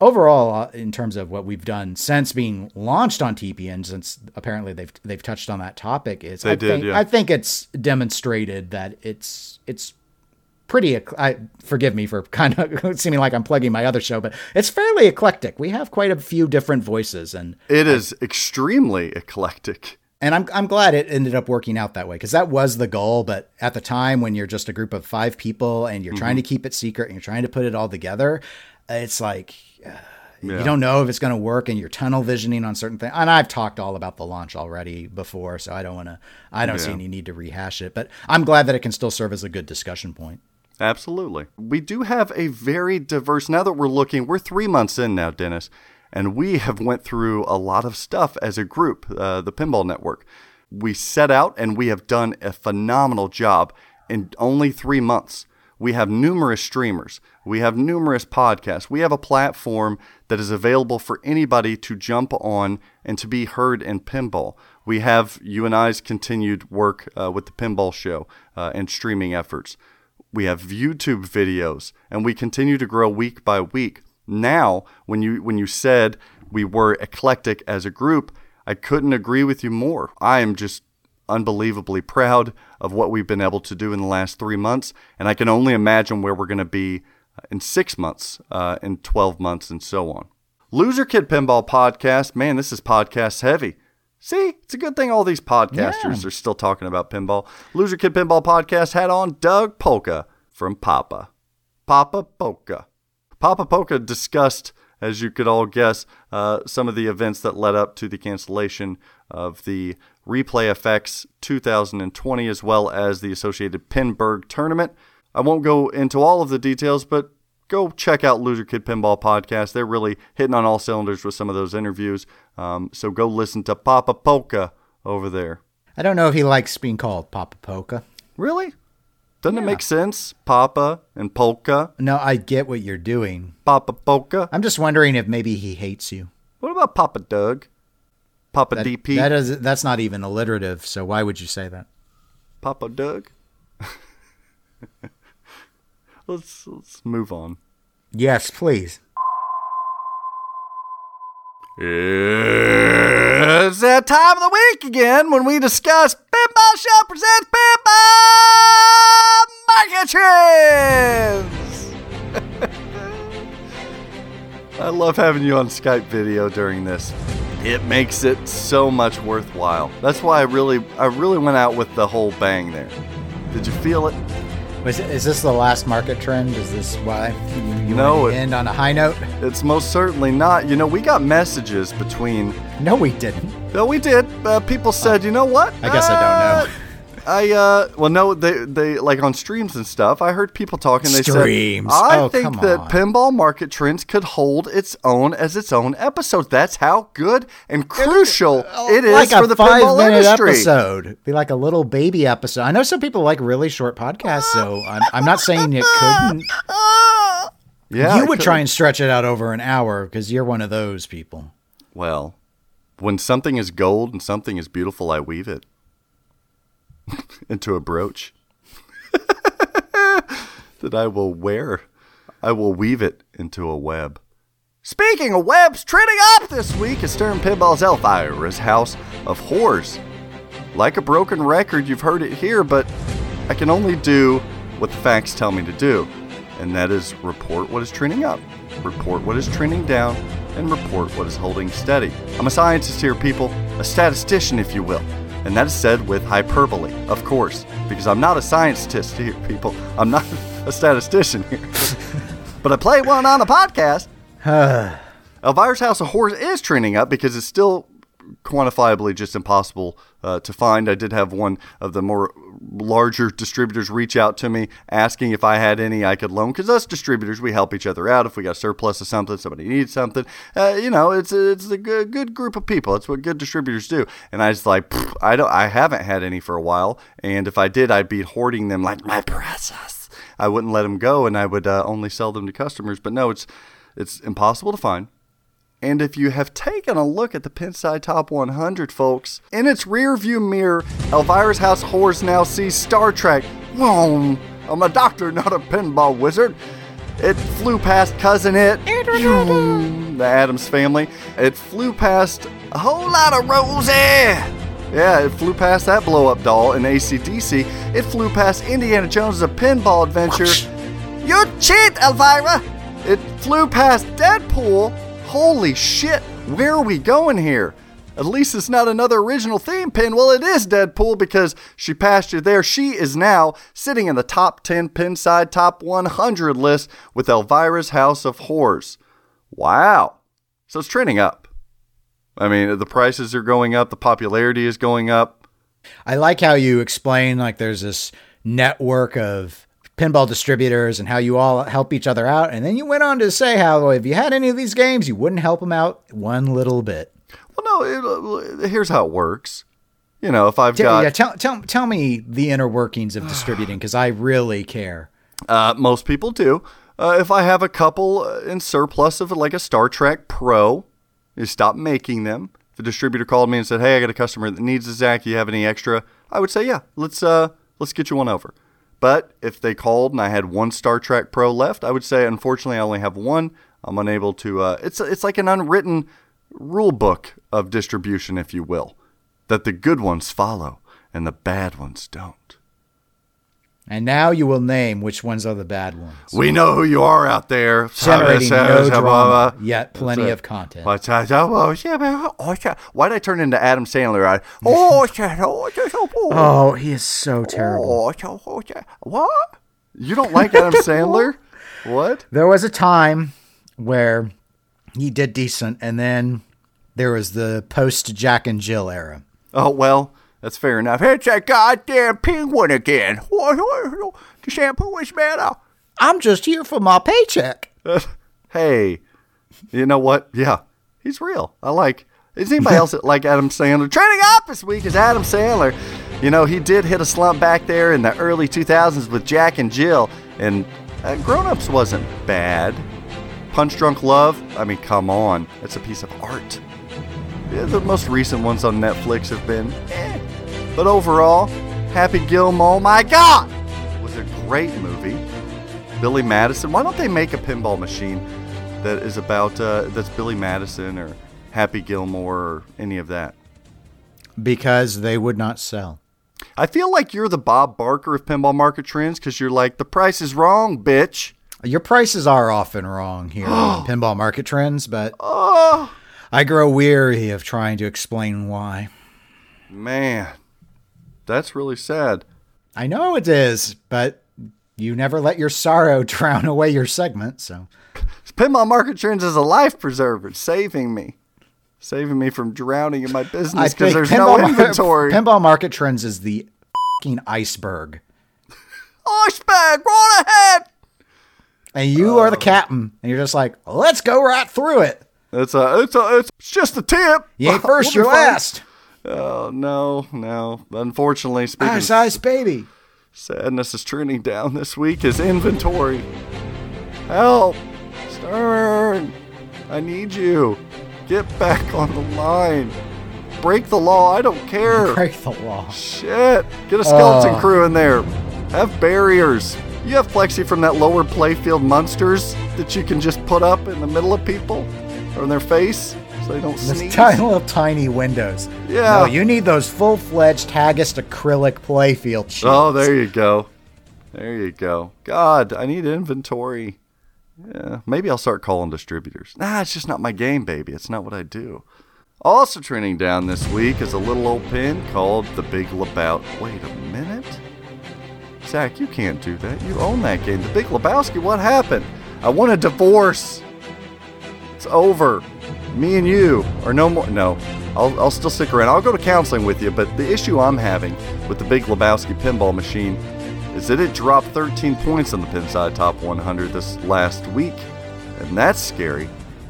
[SPEAKER 4] overall, uh, in terms of what we've done since being launched on TPN, since apparently they've they've touched on that topic, is
[SPEAKER 3] They
[SPEAKER 4] I
[SPEAKER 3] did,
[SPEAKER 4] think
[SPEAKER 3] yeah.
[SPEAKER 4] I think it's demonstrated that it's it's pretty I forgive me for kind of seeming like I'm plugging my other show, but it's fairly eclectic. We have quite a few different voices and
[SPEAKER 3] it is extremely eclectic.
[SPEAKER 4] And I'm I'm glad it ended up working out that way because that was the goal. But at the time when you're just a group of five people and you're trying to keep it secret and you're trying to put it all together, it's like uh,
[SPEAKER 3] Yeah.
[SPEAKER 4] you don't know if it's going to work and you're tunnel visioning on certain things. And I've talked all about the launch already before, so I don't want to. I don't see any need to rehash it. But I'm glad that it can still serve as a good discussion point.
[SPEAKER 3] Absolutely. We do have a very diverse now that we're looking, we're 3 months in now, Dennis, and we have went through a lot of stuff as a group, uh, the Pinball Network. We set out and we have done a phenomenal job in only 3 months. We have numerous streamers. We have numerous podcasts. We have a platform that is available for anybody to jump on and to be heard in pinball. We have you and I's continued work uh, with the Pinball Show uh, and streaming efforts. We have YouTube videos, and we continue to grow week by week. Now, when you when you said we were eclectic as a group, I couldn't agree with you more. I am just unbelievably proud of what we've been able to do in the last three months, and I can only imagine where we're going to be in six months, uh, in 12 months, and so on. Loser Kid Pinball Podcast, man, this is podcast heavy. See, it's a good thing all these podcasters are still talking about pinball. Loser Kid Pinball Podcast had on Doug Polka from PAPA. Papa Polka. Papa Polka discussed, as you could all guess, uh, some of the events that led up to the cancellation of the Replay FX 2020 as well as the associated Pinburgh tournament. I won't go into all of the details, but go check out Loser Kid Pinball Podcast. They're really hitting on all cylinders with some of those interviews. Um, so go listen to Papa Polka over there.
[SPEAKER 4] I don't know if he likes being called Papa Polka.
[SPEAKER 3] Really? Doesn't it make sense? Papa and Polka.
[SPEAKER 4] No, I get what you're doing.
[SPEAKER 3] Papa Polka.
[SPEAKER 4] I'm just wondering if maybe he hates you.
[SPEAKER 3] What about Papa Doug? Papa
[SPEAKER 4] That,
[SPEAKER 3] DP?
[SPEAKER 4] that is that's not even alliterative. So why would you say that?
[SPEAKER 3] Papa Doug? let's let's move on.
[SPEAKER 4] Yes, please.
[SPEAKER 3] It's that time of the week again when we discuss Pinball Show presents Pinball Market Trends. I love having you on Skype video during this. It makes it so much worthwhile. That's why I really, I really went out with the whole bang there. Did you feel it?
[SPEAKER 4] Was is this the last market trend? Is this why you, you
[SPEAKER 3] No,
[SPEAKER 4] wanted to
[SPEAKER 3] it-
[SPEAKER 4] end on a high note?
[SPEAKER 3] It's most certainly not. You know, we got messages between
[SPEAKER 4] No, we didn't.
[SPEAKER 3] No, we did. Uh, people said, you know what?
[SPEAKER 4] I guess I don't know.
[SPEAKER 3] Uh, I uh, well, no, they they like on streams and stuff. I heard people talking. They
[SPEAKER 4] Streams.
[SPEAKER 3] said, I
[SPEAKER 4] Oh,
[SPEAKER 3] think that
[SPEAKER 4] on.
[SPEAKER 3] Pinball Market Trends could hold its own as its own episode. That's how good and crucial it is
[SPEAKER 4] like
[SPEAKER 3] for the pinball industry.
[SPEAKER 4] episode. Be like a little baby episode. I know some people like really short podcasts, so I'm, I'm not saying it couldn't.
[SPEAKER 3] Yeah,
[SPEAKER 4] you
[SPEAKER 3] it
[SPEAKER 4] would try and stretch it out over an hour because you're one of those people.
[SPEAKER 3] Well, when something is gold and something is beautiful, I weave it into a brooch that I will wear. I will weave it into a web. Speaking of webs, trending up this week is Stern Pinball's Elvira's House of Horrors. Like a broken record, you've heard it here, but I can only do what the facts tell me to do, and that is report what is trending up, report what is trending down, and report what is holding steady. I'm a scientist here, people, a statistician, if you will, and that is said with hyperbole, of course, because I'm not a scientist here, people. I'm not a statistician here, but I play one on a podcast. Elvira's House of Horrors is trending up because it's still quantifiably just impossible uh, to find. I did have one of the more larger distributors reach out to me asking if I had any I could loan because us distributors we help each other out if we got surplus of something, somebody needs something. Uh, you know, it's it's a good, good group of people. That's what good distributors do. And I was like, I don't, I haven't had any for a while, and if I did, I'd be hoarding them like my precious. I wouldn't let them go, and I would uh, only sell them to customers. But no, it's it's impossible to find And if you have taken a look at the Pinside Top 100, folks, in its rearview mirror, Elvira's House Horrors now sees Star Trek. Whoa, I'm a doctor, not a pinball wizard. It flew past Cousin It, the Addams family. It flew past a whole lot of Rosie. Yeah, it flew past that blow up doll in ACDC. It flew past Indiana Jones' A Pinball Adventure. You cheat, Elvira! It flew past Deadpool. Holy shit, where are we going here? At least it's not another original theme pin. Well, it is Deadpool because she passed you there. She is now sitting in the top 10 Pinside Top 100 list with Elvira's House of Horrors. Wow. So it's trending up. I mean, the prices are going up, the popularity is going up.
[SPEAKER 4] I like how you explain like there's this network of pinball distributors and how you all help each other out. And then you went on to say how if you had any of these games, you wouldn't help them out one little bit.
[SPEAKER 3] Well, no, it, here's how it works. You know, if I've
[SPEAKER 4] Tell,
[SPEAKER 3] got
[SPEAKER 4] yeah, tell, tell, tell me the inner workings of distributing because I really care.
[SPEAKER 3] Uh, most people do. Uh, if I have a couple uh, in surplus of like a Star Trek Pro, you stop making them. If the distributor called me and said, "Hey, I got a customer that needs a Zach. You have any extra?" I would say, "Yeah, let's uh, let's get you one over." But if they called and I had one Star Trek Pro left, I would say, "Unfortunately, I only have one. I'm unable to." Uh, it's it's like an unwritten rule book of distribution, if you will, that the good ones follow and the bad ones don't.
[SPEAKER 4] And now you will name which ones are the bad ones.
[SPEAKER 3] We know who you are out there.
[SPEAKER 4] Generating no drama, yet plenty of content.
[SPEAKER 3] That? Uh, oh, oh but- oh, oh, yeah. Why'd I turn into Adam Sandler? I, oh, oh, oh, oh, oh,
[SPEAKER 4] Oh, he is so terrible.
[SPEAKER 3] oh, oh. What? You don't like Adam Sandler? What?
[SPEAKER 4] There was a time where he did decent, and then there was the post Jack and Jill era.
[SPEAKER 3] Oh, well, that's fair enough. It's that goddamn penguin again. What? what- The shampoo is better.
[SPEAKER 4] I'm just here for my paycheck.
[SPEAKER 3] hey, you know what? Yeah, he's real. I like. Is anybody else that like Adam Sandler? Trending up this week is Adam Sandler. You know, he did hit a slump back there in the early 2000s with Jack and Jill, and uh, Grown Ups wasn't bad. Punch Drunk Love, I mean, come on. It's a piece of art. Yeah, the most recent ones on Netflix have been eh. But overall, Happy Gilmore, my God, was a great movie. Billy Madison. Why don't they make a pinball machine that is about uh, that's Billy Madison or Happy Gilmore or any of that?
[SPEAKER 4] Because they would not sell.
[SPEAKER 3] I feel like you're the Bob Barker of pinball market trends because you're like the price is wrong, bitch.
[SPEAKER 4] Your prices are often wrong here on pinball market trends, but
[SPEAKER 3] Oh
[SPEAKER 4] I grow weary of trying to explain why.
[SPEAKER 3] man, that's really sad.
[SPEAKER 4] I know it is, but you never let your sorrow drown away your segment, so.
[SPEAKER 3] Pinball market trends is a life preserver, saving me, saving me from drowning in my business because there's no
[SPEAKER 4] Pinball Mar-
[SPEAKER 3] inventory.
[SPEAKER 4] Pinball Market Trends is the fing iceberg.
[SPEAKER 3] Iceberg, right ahead.
[SPEAKER 4] And you are the oh. captain, and you're just like, let's go right through it.
[SPEAKER 3] It's a, it's a, it's just a tip.
[SPEAKER 4] You ain't 1st you're last.
[SPEAKER 3] Oh no, no. Unfortunately, speaking
[SPEAKER 4] Ice, ice, baby.
[SPEAKER 3] sadness is trending down this week is inventory. Help, Stern. I need you. Get back on the line. Break the law. I don't care.
[SPEAKER 4] Break the law.
[SPEAKER 3] Shit. Get a skeleton
[SPEAKER 4] Oh.
[SPEAKER 3] crew in there. Have barriers. You have plexi from that lower playfield monsters that you can just put up in the middle of people or in their face so they don't sneeze.
[SPEAKER 4] tiny little tiny windows.
[SPEAKER 3] Yeah.
[SPEAKER 4] No, you need those full fledged Haggis acrylic playfield sheets.
[SPEAKER 3] Oh, there you go. There you go. God, I need inventory. Yeah, maybe I'll start calling distributors. Nah, it's just not my game, baby. It's not what I do. Also trending down this week is a little old pin called the Big Lebout. Wait a minute. Zach, you can't do that. You own that game. The Big Lebowski, what happened? I want a divorce. It's over. Me and you are no more. No, I'll, I'll still stick around. I'll go to counseling with you, but the issue I'm having with the Big Lebowski pinball machine is that it dropped 13 points on the Pinside Top 100 this last week, and that's scary.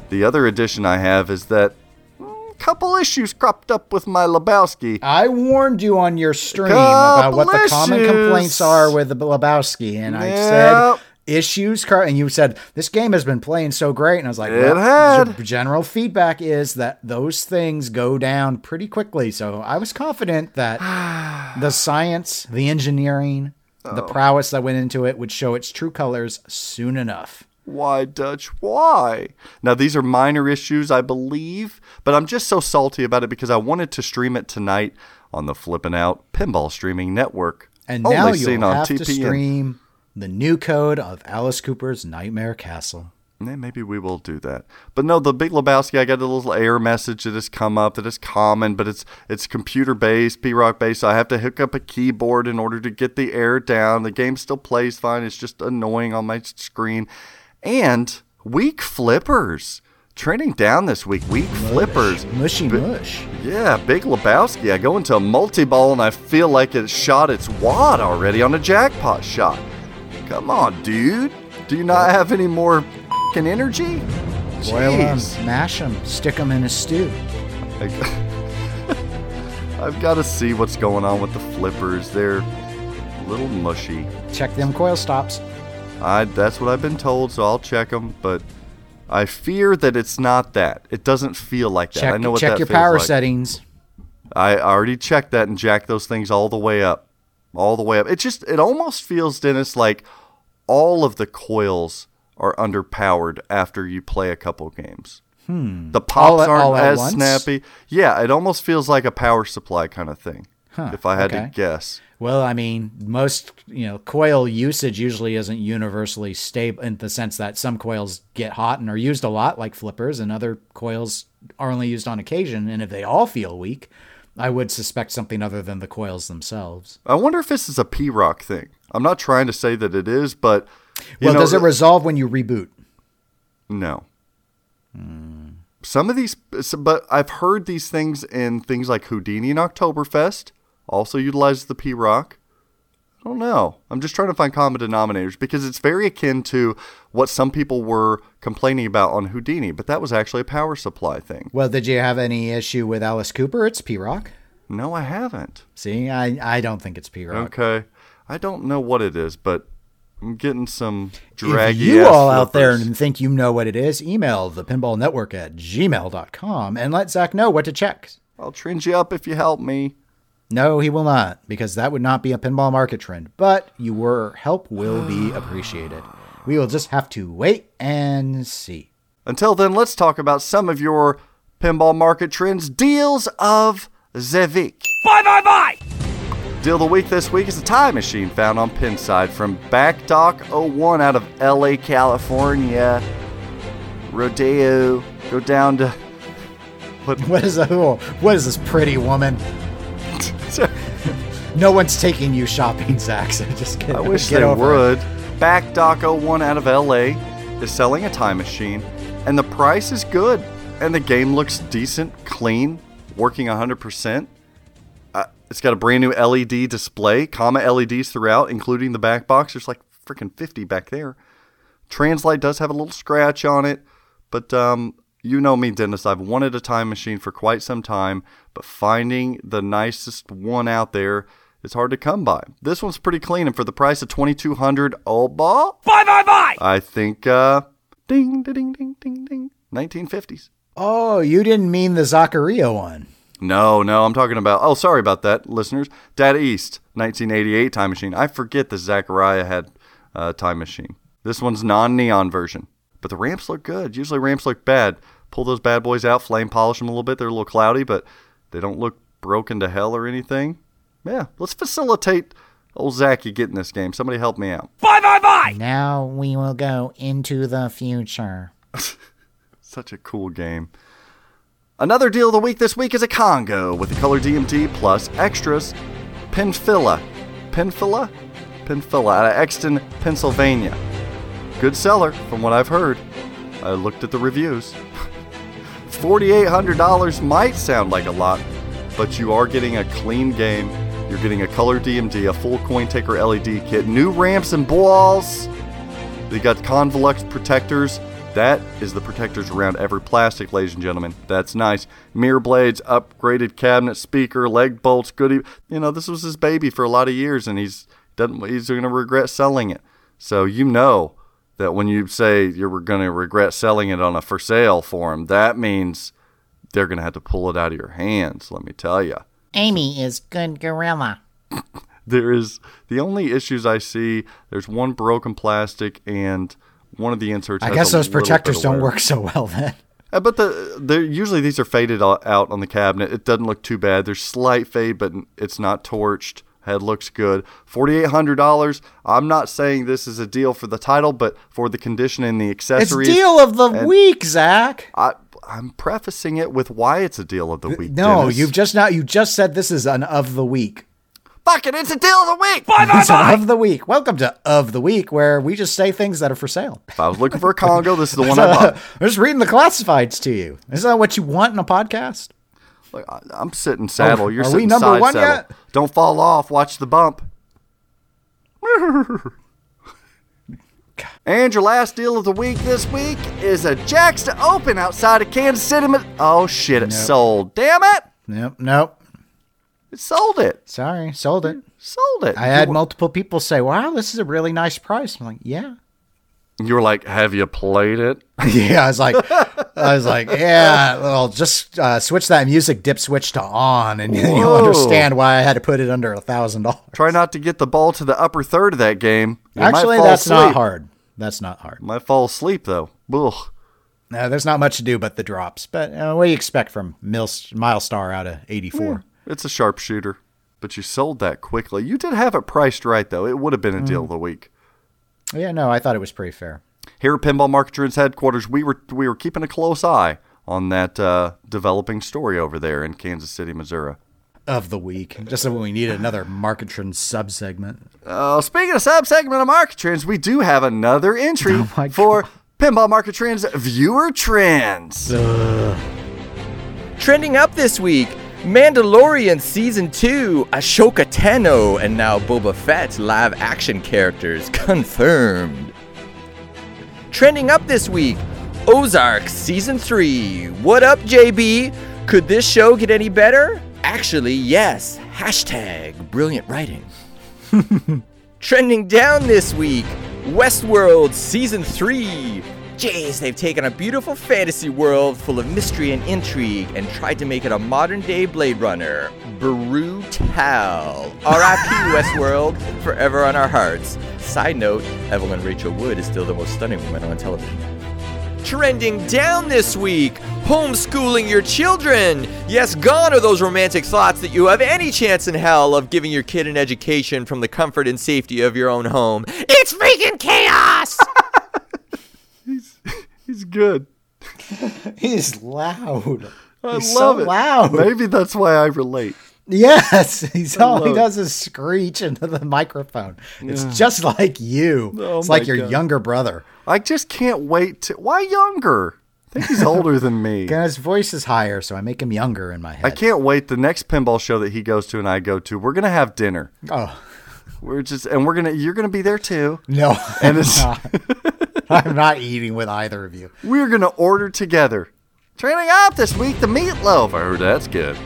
[SPEAKER 3] The other addition I have is that mm, a couple issues cropped up with my Lebowski.
[SPEAKER 4] I warned you on your stream about what the common complaints are with the Lebowski, and I
[SPEAKER 3] Yep.
[SPEAKER 4] said issues, Car- and you said this game has been playing so great, and I was like,
[SPEAKER 3] It
[SPEAKER 4] well,
[SPEAKER 3] had.
[SPEAKER 4] General feedback is that those things go down pretty quickly, so I was confident that the science, the engineering, the
[SPEAKER 3] Oh.
[SPEAKER 4] prowess that went into it would show its true colors soon enough.
[SPEAKER 3] Why, Dutch? Why? Now, these are minor issues, I believe, but I'm just so salty about it because I wanted to stream it tonight on the Flippin' Out Pinball Streaming Network.
[SPEAKER 4] And now you'll
[SPEAKER 3] on
[SPEAKER 4] have to stream the new code of Alice Cooper's Nightmare Castle.
[SPEAKER 3] Yeah, maybe we will do that. But no, the Big Lebowski, I got a little error message that has come up that is common, but it's it's computer based, P-ROC based. So I have to hook up a keyboard in order to get the error down. The game still plays fine. It's just annoying on my screen. And weak flippers. Trending down this week, weak flippers.
[SPEAKER 4] Mushy
[SPEAKER 3] Bi-
[SPEAKER 4] mush.
[SPEAKER 3] Yeah, Big Lebowski. I go into a multi ball and I feel like it shot its wad already on a jackpot shot. Come on, dude. Do you not have any more fing energy?
[SPEAKER 4] Boil them, mash them, stick them in a stew.
[SPEAKER 3] I've got to see what's going on with the flippers. They're a little mushy.
[SPEAKER 4] Check them coil stops.
[SPEAKER 3] I that's what I've been told, so I'll check them. But I fear that it's not that. It doesn't feel like that.
[SPEAKER 4] Check,
[SPEAKER 3] I know what
[SPEAKER 4] check
[SPEAKER 3] that
[SPEAKER 4] your
[SPEAKER 3] feels
[SPEAKER 4] power
[SPEAKER 3] like.
[SPEAKER 4] settings.
[SPEAKER 3] I already checked that and jacked those things all the way up. All the way up. It just it almost feels, Dennis, like all of the coils are underpowered after you play a couple games. Hmm. The pops
[SPEAKER 4] at-
[SPEAKER 3] aren't as snappy. Yeah, it almost feels like a power supply kind of thing. if I had
[SPEAKER 4] okay.
[SPEAKER 3] to guess.
[SPEAKER 4] Well, I mean, most you know, coil usage usually isn't universally stable in the sense that some coils get hot and are used a lot, like flippers, and other coils are only used on occasion. And if they all feel weak, I would suspect something other than the coils themselves.
[SPEAKER 3] I wonder if this is a P-ROC thing. I'm not trying to say that it is, but you
[SPEAKER 4] well,
[SPEAKER 3] know,
[SPEAKER 4] does it uh, resolve when you reboot?
[SPEAKER 3] No. Some of these, but I've heard these things in things like Houdini and Oktoberfest also utilizes the P-ROC. I don't know. I'm just trying to find common denominators because it's very akin to what some people were complaining about on Houdini, but that was actually a power supply thing.
[SPEAKER 4] Well, did you have any issue with Alice Cooper? It's P-ROC.
[SPEAKER 3] No, I haven't.
[SPEAKER 4] See, I, I don't think it's P-ROC.
[SPEAKER 3] Okay. I don't know what it is, but I'm getting some
[SPEAKER 4] If you all out there and think you know what it is, email the pinball network at gmail.com and let Zach know what to check.
[SPEAKER 3] I'll trend you up if you help me.
[SPEAKER 4] No, he will not, because that would not be a pinball market trend. But your help will be appreciated. We will just have to wait and see.
[SPEAKER 3] Until then, let's talk about some of your pinball market trends. Deals of the week.
[SPEAKER 9] Bye bye bye!
[SPEAKER 3] Deal of the week this week is a time machine found on Pinside from Backdock 01 out of LA, California. Rodeo. Go down to. What?
[SPEAKER 4] What is that? What is this pretty woman? No one's taking you shopping, Zach. So just get,
[SPEAKER 3] I wish
[SPEAKER 4] get
[SPEAKER 3] they
[SPEAKER 4] over it.
[SPEAKER 3] would. Backdock 01 out of LA is selling a time machine, and the price is good, and the game looks decent, clean, working 100%. Uh, it's got a brand new LED display, comma LEDs throughout, including the back box. There's like freaking 50 back there. Translite does have a little scratch on it, but um, you know me, Dennis. I've wanted a time machine for quite some time, but finding the nicest one out there is hard to come by. This one's pretty clean, and for the price of twenty two hundred, twenty two hundred, oh, ball,
[SPEAKER 9] Bye bye bye!
[SPEAKER 3] I think, uh, ding, ding, ding, ding, ding, ding, nineteen fifties.
[SPEAKER 4] Oh, you didn't mean the Zaccaria one.
[SPEAKER 3] No, no, I'm talking about. Oh, sorry about that, listeners. Data East, 1988 time machine. I forget that Zaccaria had a time machine. This one's non-neon version, but the ramps look good. Usually ramps look bad. Pull those bad boys out, flame polish them a little bit. They're a little cloudy, but they don't look broken to hell or anything. Yeah, let's facilitate old Zachy getting this game. Somebody help me out.
[SPEAKER 9] Bye bye bye!
[SPEAKER 4] Now we will go into the future.
[SPEAKER 3] Such a cool game. Another deal of the week this week is a Congo with the color DMD plus extras. Penfilla. Penfilla? Penfilla out of Exton, Pennsylvania. Good seller, from what I've heard. I looked at the reviews. $4,800 might sound like a lot, but you are getting a clean game. You're getting a color DMD, a full coin taker LED kit, new ramps and balls. They got Convolux protectors. That is the protectors around every plastic, ladies and gentlemen. That's nice. Mirror blades, upgraded cabinet speaker, leg bolts, goodie. You know, this was his baby for a lot of years, and he's doesn't he's going to regret selling it. So you know that when you say you're going to regret selling it on a for sale form, that means they're going to have to pull it out of your hands, let me tell you.
[SPEAKER 4] Amy is good gorilla.
[SPEAKER 3] There is the only issues I see, there's one broken plastic and one of the inserts
[SPEAKER 4] I guess those protectors don't work so well then.
[SPEAKER 3] Uh, but the they're usually these are faded out on the cabinet. It doesn't look too bad. There's slight fade, but it's not torched. Head looks good. Forty eight hundred dollars. I'm not saying this is a deal for the title, but for the condition and the
[SPEAKER 4] It's
[SPEAKER 3] accessories.
[SPEAKER 4] deal of the
[SPEAKER 3] and-
[SPEAKER 4] week, Zach.
[SPEAKER 3] I, I'm prefacing it with why it's a deal of the week.
[SPEAKER 4] No,
[SPEAKER 3] Dennis.
[SPEAKER 4] you've just not. You just said this is an of the week.
[SPEAKER 3] fuck it. It's a deal of the week.
[SPEAKER 4] It's an of the week. Welcome to of the week, where we just say things that are for sale.
[SPEAKER 3] If I was looking for a Congo, this is the one I bought.
[SPEAKER 4] I'm just reading the classifieds to you. Isn't that what you want in a podcast?
[SPEAKER 3] Look, I- I'm sitting oh, saddle.
[SPEAKER 4] Oh,
[SPEAKER 3] You're
[SPEAKER 4] are we
[SPEAKER 3] sitting
[SPEAKER 4] number
[SPEAKER 3] side
[SPEAKER 4] one
[SPEAKER 3] saddle.
[SPEAKER 4] yet?
[SPEAKER 3] Don't fall off. Watch the bump. and your last deal of the week this week is a Jacks to Open outside of Kansas City. Oh shit! It sold. Damn it!
[SPEAKER 4] Nope, nope.
[SPEAKER 3] It sold it.
[SPEAKER 4] Sorry, sold it.
[SPEAKER 3] Sold it.
[SPEAKER 4] I had multiple people say, "Wow, this is a really nice price." I'm like, "Yeah."
[SPEAKER 3] You were like, "Have you played it?"
[SPEAKER 4] Yeah, I was like, I was like, yeah. Well, just uh, switch that music dip switch to on, and you'll understand why I had to put it under a thousand dollars.
[SPEAKER 3] Try not to get the ball to the upper third of that game. You
[SPEAKER 4] Actually, that's not hard. That's not hard.
[SPEAKER 3] Might fall asleep though. Ugh.
[SPEAKER 4] No, there's not much to do but the drops. But uh, what do you expect from Mil- Milestar out of 84?
[SPEAKER 3] It's a sharpshooter, but you sold that quickly. You did have it priced right though. It would have been a
[SPEAKER 4] Mm.
[SPEAKER 3] deal of the week.
[SPEAKER 4] Yeah, no, I thought it was pretty fair.
[SPEAKER 3] Here at Pinball Market Trends headquarters, we were we were keeping a close eye on that uh, developing story over there in Kansas City, Missouri.
[SPEAKER 4] Of the week, just so when we need another market trend subsegment.
[SPEAKER 3] Uh, speaking of sub-segment of Market Trends, we do have another entry
[SPEAKER 4] Oh my
[SPEAKER 3] for Pinball Market Trends viewer trends. Ugh.
[SPEAKER 8] Trending up this week Mandalorian Season 2, Ahsoka Tano, and now Boba Fett live action characters confirmed. Trending up this week Ozark Season 3. What up, JB? Could this show get any better? Actually, yes. Hashtag brilliant writing. Trending down this week Westworld Season 3. Jeez, they've taken a beautiful fantasy world full of mystery and intrigue and tried to make it a modern day Blade Runner. Brutal. R.I.P. Westworld, forever on our hearts. Side note Evan Rachel Wood is still the most stunning woman on television. Trending down this week homeschooling your children. Yes, gone are those romantic thoughts that you have any chance in hell of giving your kid an education from the comfort and safety of your own home. It's freaking chaos!
[SPEAKER 3] He's good.
[SPEAKER 4] He's loud.
[SPEAKER 3] I
[SPEAKER 4] He's
[SPEAKER 3] love
[SPEAKER 4] so
[SPEAKER 3] it.
[SPEAKER 4] loud.
[SPEAKER 3] Maybe that's why I relate.
[SPEAKER 4] Yes, he's all he does is screech into the microphone. It's just like you.
[SPEAKER 3] Oh
[SPEAKER 4] it's like your
[SPEAKER 3] God.
[SPEAKER 4] younger brother.
[SPEAKER 3] I just can't wait to. Why younger? I think he's older than me.
[SPEAKER 4] His voice is higher, so I make him younger in my head.
[SPEAKER 3] I can't wait. The next pinball show that he goes to and I go to, we're gonna have dinner.
[SPEAKER 4] Oh
[SPEAKER 3] We're just and we're gonna you're gonna be there too.
[SPEAKER 4] no,
[SPEAKER 3] And it's-
[SPEAKER 4] not. I'm not eating with either of you.
[SPEAKER 3] We're gonna order together. Trending up this week, the meatloaf. I heard that's good.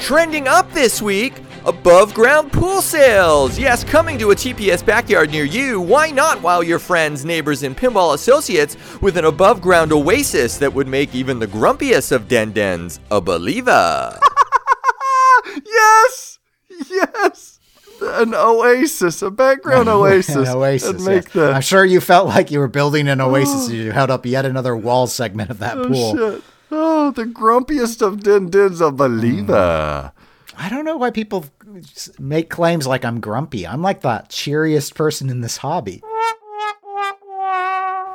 [SPEAKER 8] Trending up this week above ground pool sales. Yes, coming to a TPS backyard near you. Why not wow your friends, neighbors, and pinball associates with an above ground oasis that would make even the grumpiest of den dens a believer?
[SPEAKER 3] Yes, yes. An oasis, a background oasis.
[SPEAKER 4] An oasis. Yes.
[SPEAKER 3] the
[SPEAKER 4] I'm sure you felt like you were building an oasis. as you held up yet another wall segment of that
[SPEAKER 3] oh,
[SPEAKER 4] pool.
[SPEAKER 3] shit. Oh, the grumpiest of din dins, a believer. Hmm.
[SPEAKER 4] I don't know why people make claims like I'm grumpy. I'm like the cheeriest person in this hobby.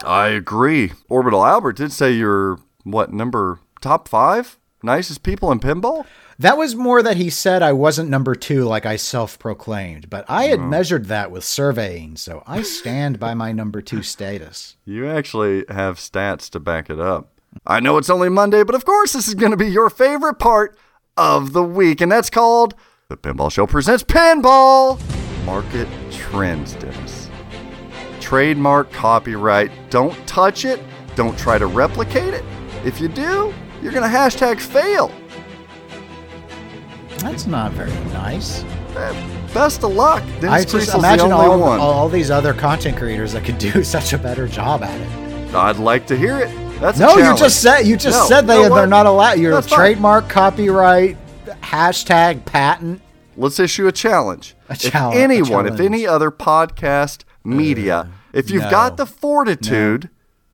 [SPEAKER 3] I agree. Orbital Albert did say you're what number top five nicest people in pinball.
[SPEAKER 4] That was more that he said I wasn't number two like I self proclaimed, but I had measured that with surveying, so I stand by my number two status.
[SPEAKER 3] You actually have stats to back it up. I know it's only Monday, but of course this is going to be your favorite part of the week, and that's called the Pinball Show presents Pinball Market Trends, Dennis. Trademark, copyright. Don't touch it. Don't try to replicate it. If you do, you're going to hashtag fail.
[SPEAKER 4] That's not very nice.
[SPEAKER 3] Best of luck. Dennis
[SPEAKER 4] I just imagine
[SPEAKER 3] the only
[SPEAKER 4] all,
[SPEAKER 3] one.
[SPEAKER 4] all these other content creators that could do such a better job at it.
[SPEAKER 3] I'd like to hear it. That's a
[SPEAKER 4] No, you
[SPEAKER 3] challenge.
[SPEAKER 4] just said you just
[SPEAKER 3] No,
[SPEAKER 4] said they they're
[SPEAKER 3] what?
[SPEAKER 4] not allowed. Your
[SPEAKER 3] That's fine.
[SPEAKER 4] trademark, copyright, hashtag, patent.
[SPEAKER 3] Let's issue a challenge.
[SPEAKER 4] A
[SPEAKER 3] if
[SPEAKER 4] challenge- a
[SPEAKER 3] anyone, if
[SPEAKER 4] challenge. Uh,
[SPEAKER 3] any other podcast media, if you've
[SPEAKER 4] no.
[SPEAKER 3] got the fortitude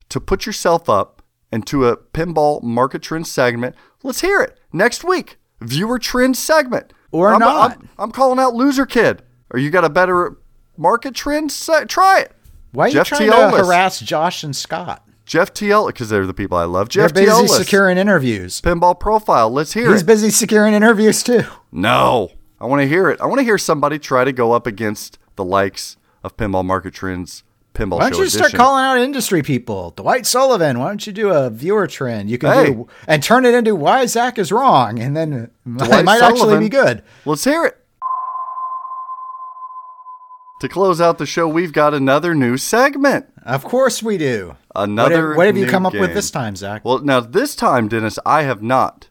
[SPEAKER 3] to put yourself up into a pinball market trend segment, let's hear it next week. Viewer trend segment.
[SPEAKER 4] Or
[SPEAKER 3] I'm,
[SPEAKER 4] not.
[SPEAKER 3] I'm, I'm calling out loser kid. Or you got a better market trend? Se- try it.
[SPEAKER 4] Why are
[SPEAKER 3] Jeff
[SPEAKER 4] you trying
[SPEAKER 3] Teolis.
[SPEAKER 4] to harass Josh and Scott?
[SPEAKER 3] Jeff TL, because they're the people I love.
[SPEAKER 4] They're
[SPEAKER 3] Jeff
[SPEAKER 4] busy
[SPEAKER 3] Teolis,
[SPEAKER 4] securing interviews.
[SPEAKER 3] pinball profile. Let's hear it.
[SPEAKER 4] He's
[SPEAKER 3] it.
[SPEAKER 4] busy securing interviews too.
[SPEAKER 3] No, I want to hear it. I want to hear somebody try to go up against the likes of Pinball Market Trends Pinball
[SPEAKER 4] Why don't
[SPEAKER 3] Show
[SPEAKER 4] you start calling out industry people? Dwight Sullivan, why don't you do a viewer trend? You can
[SPEAKER 3] Hey.
[SPEAKER 4] do and turn it into why Zach is wrong, and then it
[SPEAKER 3] Dwight
[SPEAKER 4] might actually be good.
[SPEAKER 3] Let's hear it. To close out the show, we've got another new segment.
[SPEAKER 4] Of course we do.
[SPEAKER 3] Another.
[SPEAKER 4] What have, what have you come up with this time, Zach?
[SPEAKER 3] Well, now this time, Dennis, I have not.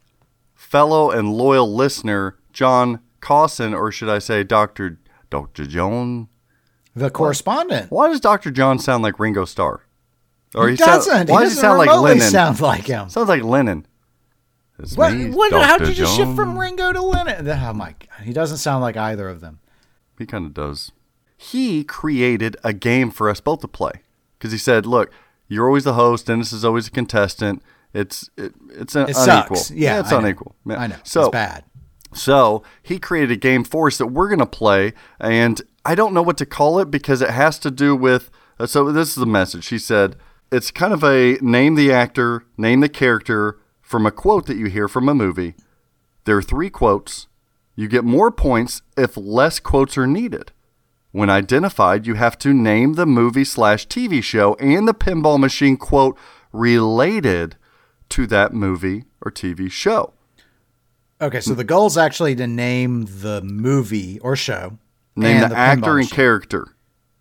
[SPEAKER 3] Fellow and loyal listener John Cawson, or should I say, Doctor Doctor John?
[SPEAKER 4] The correspondent.
[SPEAKER 3] Why does Doctor John sound like Ringo Starr?
[SPEAKER 4] he,
[SPEAKER 3] sound-
[SPEAKER 4] doesn't.
[SPEAKER 3] why
[SPEAKER 4] he
[SPEAKER 3] does he
[SPEAKER 4] doesn't
[SPEAKER 3] sound like Lennon?
[SPEAKER 4] sound like him.
[SPEAKER 3] Sounds like Lennon. It's
[SPEAKER 4] What?
[SPEAKER 3] me,
[SPEAKER 4] what how
[SPEAKER 3] Dr.
[SPEAKER 4] did you shift from Ringo to Lennon? Oh my god, he doesn't sound like either of them.
[SPEAKER 3] He kind of does. He created a game for us both to play because he said, "Look, you're always the host. Dennis is always a contestant. It's it, it's an
[SPEAKER 4] It
[SPEAKER 3] unequal.
[SPEAKER 4] sucks. Yeah,
[SPEAKER 3] it's
[SPEAKER 4] I know.
[SPEAKER 3] unequal. Yeah.
[SPEAKER 4] I know.
[SPEAKER 3] So
[SPEAKER 4] it's bad.
[SPEAKER 3] so he created a game for us that we're going to play, and I don't know what to call it because it has to do with. Uh, so this is the message. He said it's kind of a name the actor, name the character from a quote that you hear from a movie. There are three quotes. You get more points if less quotes are needed. When identified, you have to name the movie slash TV show and the pinball machine quote related to that movie or TV show.
[SPEAKER 4] Okay, so the goal is actually to name the movie or show.
[SPEAKER 3] Name
[SPEAKER 4] and
[SPEAKER 3] the, actor and
[SPEAKER 4] show.
[SPEAKER 3] character.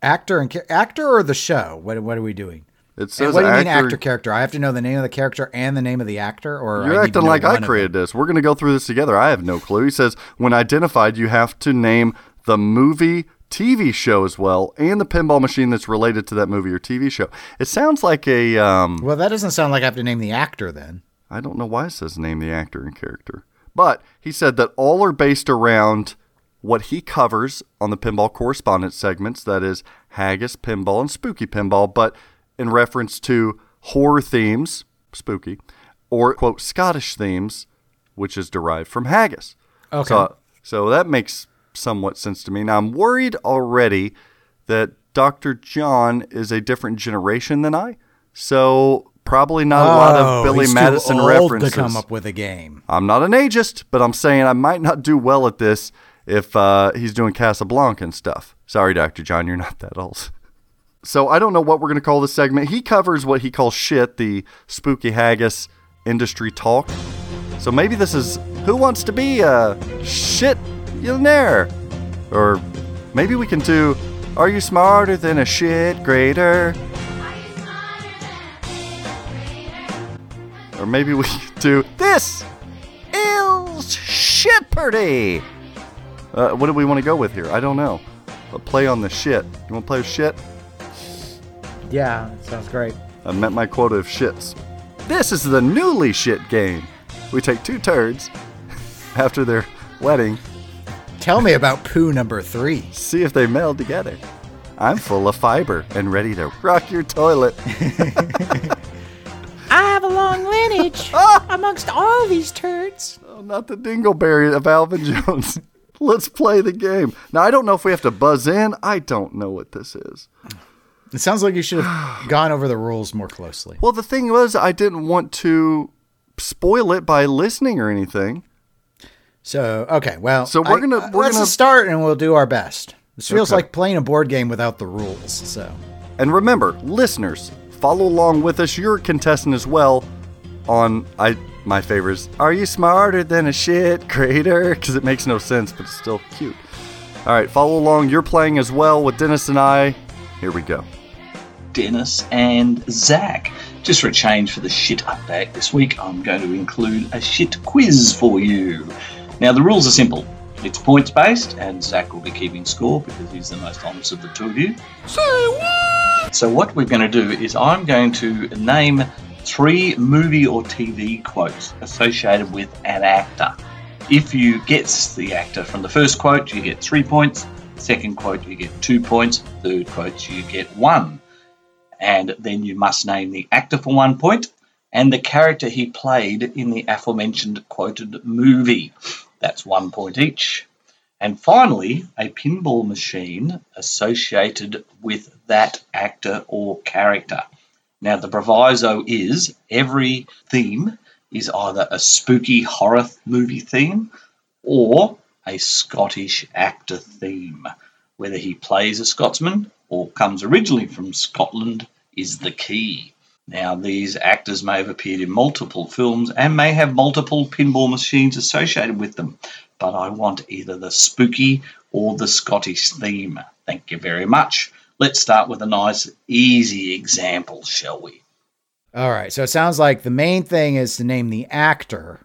[SPEAKER 4] actor and actor or the show. What what are we doing?
[SPEAKER 3] It
[SPEAKER 4] And
[SPEAKER 3] says
[SPEAKER 4] what do you mean
[SPEAKER 3] actor-
[SPEAKER 4] actor character? I have to know the name of the character and the name of the actor, or
[SPEAKER 3] You're
[SPEAKER 4] to
[SPEAKER 3] acting like I
[SPEAKER 4] one of them?
[SPEAKER 3] created this. We're going to go through this together. I have no clue. He says, when identified, you have to name the movie, TV show as well, and the pinball machine that's related to that movie or TV show. It sounds like a. Um,
[SPEAKER 4] Well, that doesn't sound like I have to name the actor then.
[SPEAKER 3] I don't know why it says name the actor and character. But he said that all are based around what he covers on the pinball correspondence segments that is haggis pinball and spooky pinball but in reference to horror themes spooky or quote scottish themes which is derived from haggis
[SPEAKER 4] Okay.
[SPEAKER 3] so, so that makes somewhat sense to me now i'm worried already that dr john is a different generation than i so probably not a lot of
[SPEAKER 4] Oh,
[SPEAKER 3] billy
[SPEAKER 4] he's too
[SPEAKER 3] madison
[SPEAKER 4] old
[SPEAKER 3] references
[SPEAKER 4] to come up with a game.
[SPEAKER 3] I'm not an ageist, but I'm saying I might not do well at this if uh, he's doing Casablanca and stuff. Sorry, Dr. John, you're not that old. So I don't know what we're going to call this segment. He covers what he calls shit, the spooky haggis industry talk. So maybe this is Who Wants to Be a Shit Millionaire? Or maybe we can do Are You Smarter Than a Shit Grader? Or maybe we could do This is Shit Party. Uh, what do we want to go with here? I don't know. A play on the shit. You want to play with shit?
[SPEAKER 4] Yeah, sounds great.
[SPEAKER 3] I met my quota of shits. This is the newly shit game. We take two turds after their wedding,
[SPEAKER 4] Tell me about poo number three.
[SPEAKER 3] see if they meld together. I'm full of fiber and ready to rock your toilet.
[SPEAKER 9] I have a long lineage amongst all these turds.
[SPEAKER 3] Oh, not the dingleberry of Alvin Jones. Let's play the game. Now, I don't know if we have to buzz in. I don't know what this is.
[SPEAKER 4] It sounds like you should have gone over the rules more closely.
[SPEAKER 3] Well, the thing was, I didn't want to spoil it by listening or anything.
[SPEAKER 4] So okay, well,
[SPEAKER 3] So we're gonna-
[SPEAKER 4] uh,
[SPEAKER 3] we're
[SPEAKER 4] let's
[SPEAKER 3] gonna-
[SPEAKER 4] start and we'll do our best. This feels
[SPEAKER 3] Okay.
[SPEAKER 4] like playing a board game without the rules. So
[SPEAKER 3] And remember, listeners, follow along with us. You're a contestant as well on I my favorites. Are you smarter than a shit grader? Because it makes no sense, but it's still cute. All right, follow along. You're playing as well with Dennis and I. Here we go.
[SPEAKER 5] Dennis and Zach. Just for a change for the shit update this week, I'm going to include a shit quiz for you. Now, the rules are simple. It's points based, and Zach will be keeping score because he's the most honest of the two of you. Say what? So, what we're going to do is I'm going to name three movie or TV quotes associated with an actor. If you guess the actor from the first quote, you get three points. Second quote, you get two points. Third quote, you get one. And then you must name the actor for one point and the character he played in the aforementioned quoted movie. That's one point each. And finally, a pinball machine associated with that actor or character. Now, the proviso is every theme is either a spooky horror movie theme or a Scottish actor theme. Whether he plays a Scotsman or comes originally from Scotland is the key. Now, these actors may have appeared in multiple films and may have multiple pinball machines associated with them, but I want either the spooky or the Scottish theme. Thank you very much. Let's start with a nice, easy example, shall we?
[SPEAKER 4] All right. So it sounds like the main thing is to name the actor,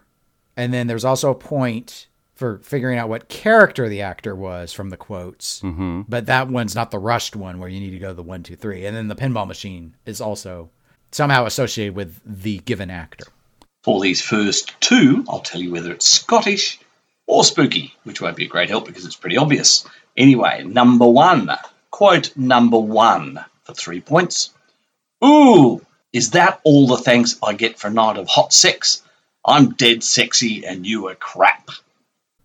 [SPEAKER 4] and then there's also a point for figuring out what character the actor was from the quotes.
[SPEAKER 3] Mm-hmm.
[SPEAKER 4] But that one's not the rushed one where you need to go the one, two, three. And then the pinball machine is also somehow associated with the given actor.
[SPEAKER 5] For these first two, I'll tell you whether it's Scottish or spooky, which won't be a great help because it's pretty obvious. Anyway, number one, quote number one for three points. Ooh, is that all the thanks I get for a night of hot sex? I'm dead sexy and you are crap.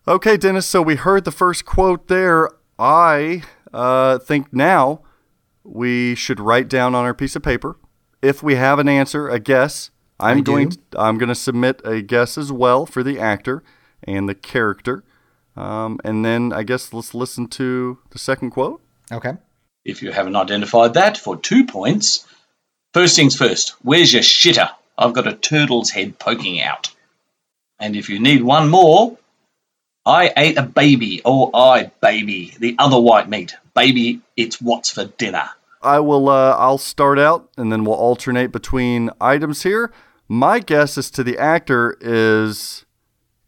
[SPEAKER 3] Okay, Dennis, so we heard the first quote there. I uh, think now we should write down on our piece of paper if we have an answer, a guess. I'm
[SPEAKER 4] I
[SPEAKER 3] going to, I'm going to submit a guess as well for the actor and the character. Um, and then I guess let's listen to the second quote.
[SPEAKER 4] Okay.
[SPEAKER 5] If you haven't identified that, for two points. First things first, where's your shitter? I've got a turtle's head poking out. And if you need one more, I ate a baby. Oh, I, baby. The other white meat. Baby, it's what's for dinner.
[SPEAKER 3] I will. Uh, I'll start out, and then we'll alternate between items here. My guess as to the actor is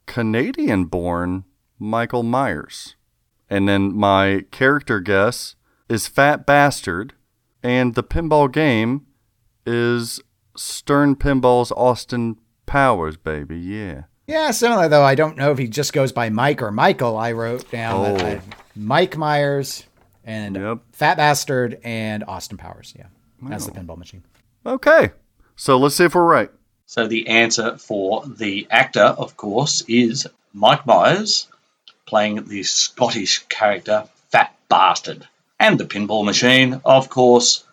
[SPEAKER 3] Canadian-born Michael Myers, and then my character guess is Fat Bastard, and the pinball game is Stern Pinball's Austin Powers, baby. Yeah.
[SPEAKER 4] Yeah, similar though. I don't know if he just goes by Mike or Michael. I wrote down that
[SPEAKER 3] Oh.
[SPEAKER 4] I- Mike Myers and
[SPEAKER 3] Yep.
[SPEAKER 4] Fat Bastard and Austin Powers. Yeah, that's the pinball machine.
[SPEAKER 3] Okay. So let's see if we're right.
[SPEAKER 5] So the answer for the actor, of course, is Mike Myers playing the Scottish character Fat Bastard. And the pinball machine, of course,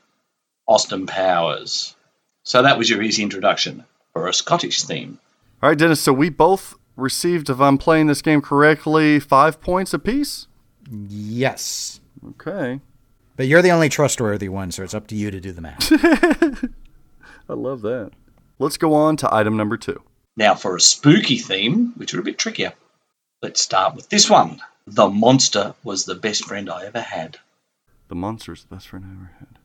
[SPEAKER 5] Austin Powers. So that was your easy introduction for a Scottish theme.
[SPEAKER 3] All right, Dennis. So we both received, if I'm playing this game correctly, five points apiece.
[SPEAKER 4] Yes,
[SPEAKER 3] Okay.
[SPEAKER 4] but you're the only trustworthy one, so it's up to you to do the math.
[SPEAKER 3] I love that. Let's go on to item number two.
[SPEAKER 5] Now, for a spooky theme, which are a bit trickier, let's start with this one. The monster was the best friend I ever had.
[SPEAKER 3] The monster's the best friend I ever had.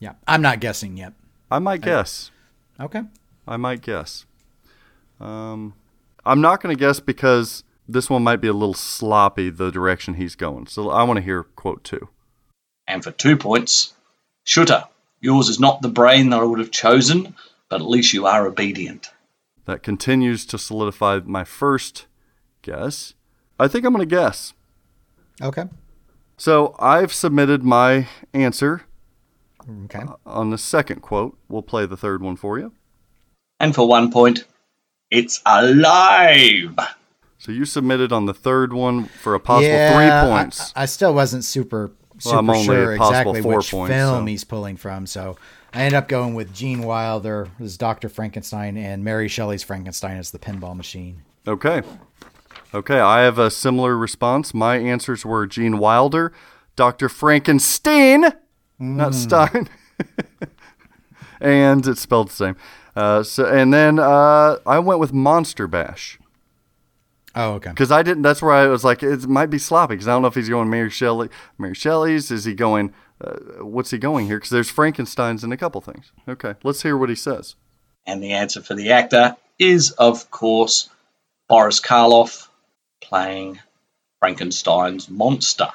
[SPEAKER 4] yeah, I'm not guessing yet.
[SPEAKER 3] I might guess.
[SPEAKER 4] Okay.
[SPEAKER 3] I might guess. Um, I'm not going to guess because this one might be a little sloppy the direction he's going. So I want to hear quote two.
[SPEAKER 5] And for two points, Shooter, yours is not the brain that I would have chosen, but at least you are obedient.
[SPEAKER 3] That continues to solidify my first guess. I think I'm going to guess.
[SPEAKER 4] Okay.
[SPEAKER 3] So I've submitted my answer
[SPEAKER 4] Okay.
[SPEAKER 3] Uh, on the second quote. We'll play the third one for you.
[SPEAKER 5] And for one point, it's alive.
[SPEAKER 3] So you submitted on the third one for a possible
[SPEAKER 4] yeah,
[SPEAKER 3] three points.
[SPEAKER 4] I, I still wasn't super super
[SPEAKER 3] Well,
[SPEAKER 4] sure exactly which
[SPEAKER 3] points,
[SPEAKER 4] film
[SPEAKER 3] so-
[SPEAKER 4] he's pulling from, so I ended up going with Gene Wilder as Doctor Frankenstein and Mary Shelley's Frankenstein as the pinball machine.
[SPEAKER 3] Okay. Okay, I have a similar response. My answers were Gene Wilder, Dr. Frankenstein, not Stein, and it's spelled the same. Uh, so, and then uh, I went with Monster Bash
[SPEAKER 4] Oh, okay.
[SPEAKER 3] because I didn't. That's where I was like, it might be sloppy because I don't know if he's going Mary Shelley, Mary Shelley's. Is he going? Uh, what's he going here? Because there's Frankenstein's in a couple things. Okay, let's hear what he says.
[SPEAKER 5] And the answer for the actor is, of course, Boris Karloff playing Frankenstein's monster.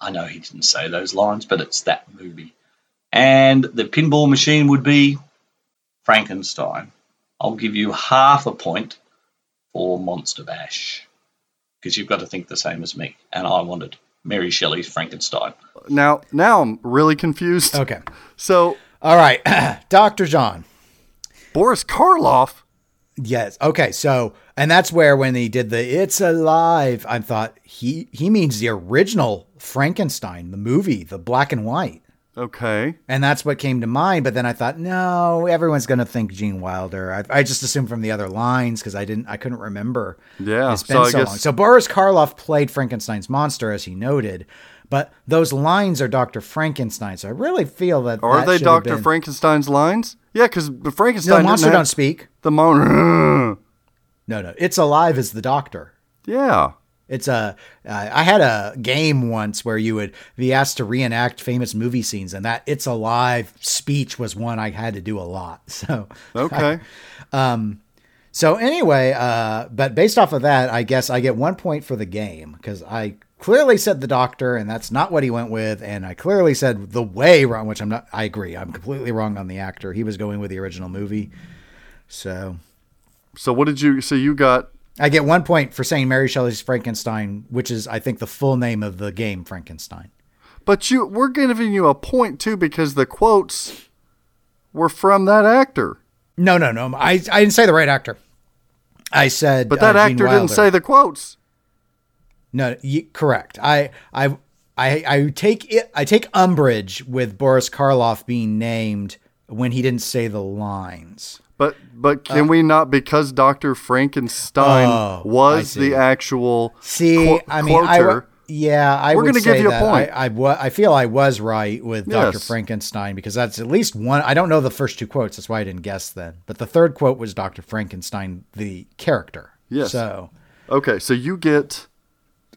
[SPEAKER 5] I know he didn't say those lines, but it's that movie. And the pinball machine would be Frankenstein. I'll give you half a point for Monster Bash because you've got to think the same as me. And I wanted Mary Shelley's Frankenstein.
[SPEAKER 3] Now, now I'm really confused.
[SPEAKER 4] Okay.
[SPEAKER 3] So
[SPEAKER 4] All right. Dr. John.
[SPEAKER 3] Boris Karloff.
[SPEAKER 4] Yes. Okay. So, and that's where when he did the "It's Alive," I thought he he means the original Frankenstein, the movie, the black and white,
[SPEAKER 3] Okay.
[SPEAKER 4] and that's what came to mind. But then I thought, no, everyone's going to think Gene Wilder. I, I just assumed from the other lines because I didn't, I couldn't remember.
[SPEAKER 3] Yeah.
[SPEAKER 4] It's been
[SPEAKER 3] so
[SPEAKER 4] so,
[SPEAKER 3] I guess
[SPEAKER 4] long. So Boris Karloff played Frankenstein's monster, as he noted. But those lines are Dr. Frankenstein. So I really feel that
[SPEAKER 3] are
[SPEAKER 4] that
[SPEAKER 3] they
[SPEAKER 4] been-
[SPEAKER 3] Frankenstein's lines? Yeah, because
[SPEAKER 4] No,
[SPEAKER 3] Frankenstein
[SPEAKER 4] the monster
[SPEAKER 3] didn't
[SPEAKER 4] don't speak.
[SPEAKER 3] the mon.
[SPEAKER 4] No, no, it's alive as the doctor.
[SPEAKER 3] yeah.
[SPEAKER 4] It's a. Uh, I had a game once where you would be asked to reenact famous movie scenes, and that "It's Alive" speech was one I had to do a lot. So
[SPEAKER 3] Okay.
[SPEAKER 4] Um So anyway, uh, but based off of that, I guess I get one point for the game because I clearly said the doctor, and that's not what he went with, and I clearly said the way wrong, which I'm not. I agree, I'm completely wrong on the actor. He was going with the original movie, so
[SPEAKER 3] so what did you? So you got
[SPEAKER 4] I get one point for saying Mary Shelley's Frankenstein, which is I think the full name of the game Frankenstein.
[SPEAKER 3] But you, we're giving you a point too because the quotes were from that actor.
[SPEAKER 4] No, no, no. I I didn't say the right actor. I said,
[SPEAKER 3] But that
[SPEAKER 4] uh,
[SPEAKER 3] actor didn't say the quotes.
[SPEAKER 4] No, y- correct. I, I, I, I take it. I take umbrage with Boris Karloff being named when he didn't say the lines.
[SPEAKER 3] But but can uh, we not because Doctor Frankenstein
[SPEAKER 4] Oh,
[SPEAKER 3] was the actual
[SPEAKER 4] See,
[SPEAKER 3] qu-
[SPEAKER 4] I mean, I,
[SPEAKER 3] quoter,
[SPEAKER 4] wa- yeah, I
[SPEAKER 3] We're gonna give you a point.
[SPEAKER 4] I, I, I feel I was right with Dr.
[SPEAKER 3] Yes.
[SPEAKER 4] Frankenstein because that's at least one. I don't know the first two quotes. That's why I didn't guess then. But the third quote was Dr. Frankenstein, the character.
[SPEAKER 3] Yes.
[SPEAKER 4] So
[SPEAKER 3] okay, so you get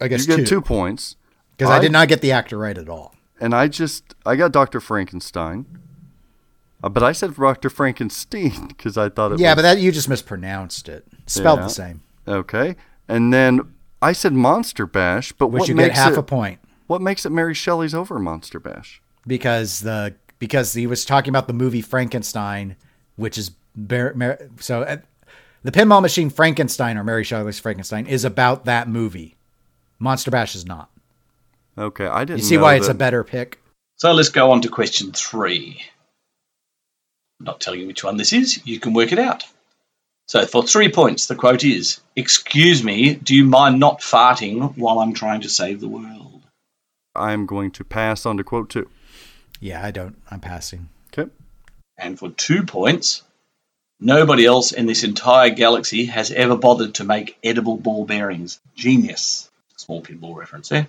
[SPEAKER 4] I guess
[SPEAKER 3] you get
[SPEAKER 4] two
[SPEAKER 3] two points
[SPEAKER 4] because I did not get the actor right at all.
[SPEAKER 3] and I just I got Doctor Frankenstein, uh, but I said Doctor Frankenstein because I thought it
[SPEAKER 4] Yeah,
[SPEAKER 3] was
[SPEAKER 4] but that you just mispronounced it. Spelled
[SPEAKER 3] Yeah.
[SPEAKER 4] the same,
[SPEAKER 3] okay, and then I said Monster Bash, but
[SPEAKER 4] which
[SPEAKER 3] what
[SPEAKER 4] you get
[SPEAKER 3] makes
[SPEAKER 4] half
[SPEAKER 3] it
[SPEAKER 4] a point.
[SPEAKER 3] what makes it Mary Shelley's over Monster Bash?
[SPEAKER 4] because the because he was talking about the movie Frankenstein, which is Bar- Mar- so uh, the pinball machine Frankenstein or Mary Shelley's Frankenstein is about that movie. Monster Bash is not.
[SPEAKER 3] Okay, I didn't.
[SPEAKER 4] You see
[SPEAKER 3] know
[SPEAKER 4] why it's a better pick?
[SPEAKER 5] So let's go on to question three. I'm not telling you which one this is, you can work it out. So for three points, the quote is Excuse me, do you mind not farting while I'm trying to save the world?
[SPEAKER 3] I'm going to pass on to quote two.
[SPEAKER 4] Yeah, I don't. I'm passing.
[SPEAKER 3] Okay.
[SPEAKER 5] And for two points, nobody else in this entire galaxy has ever bothered to make edible ball bearings. Genius. Small pinball reference there.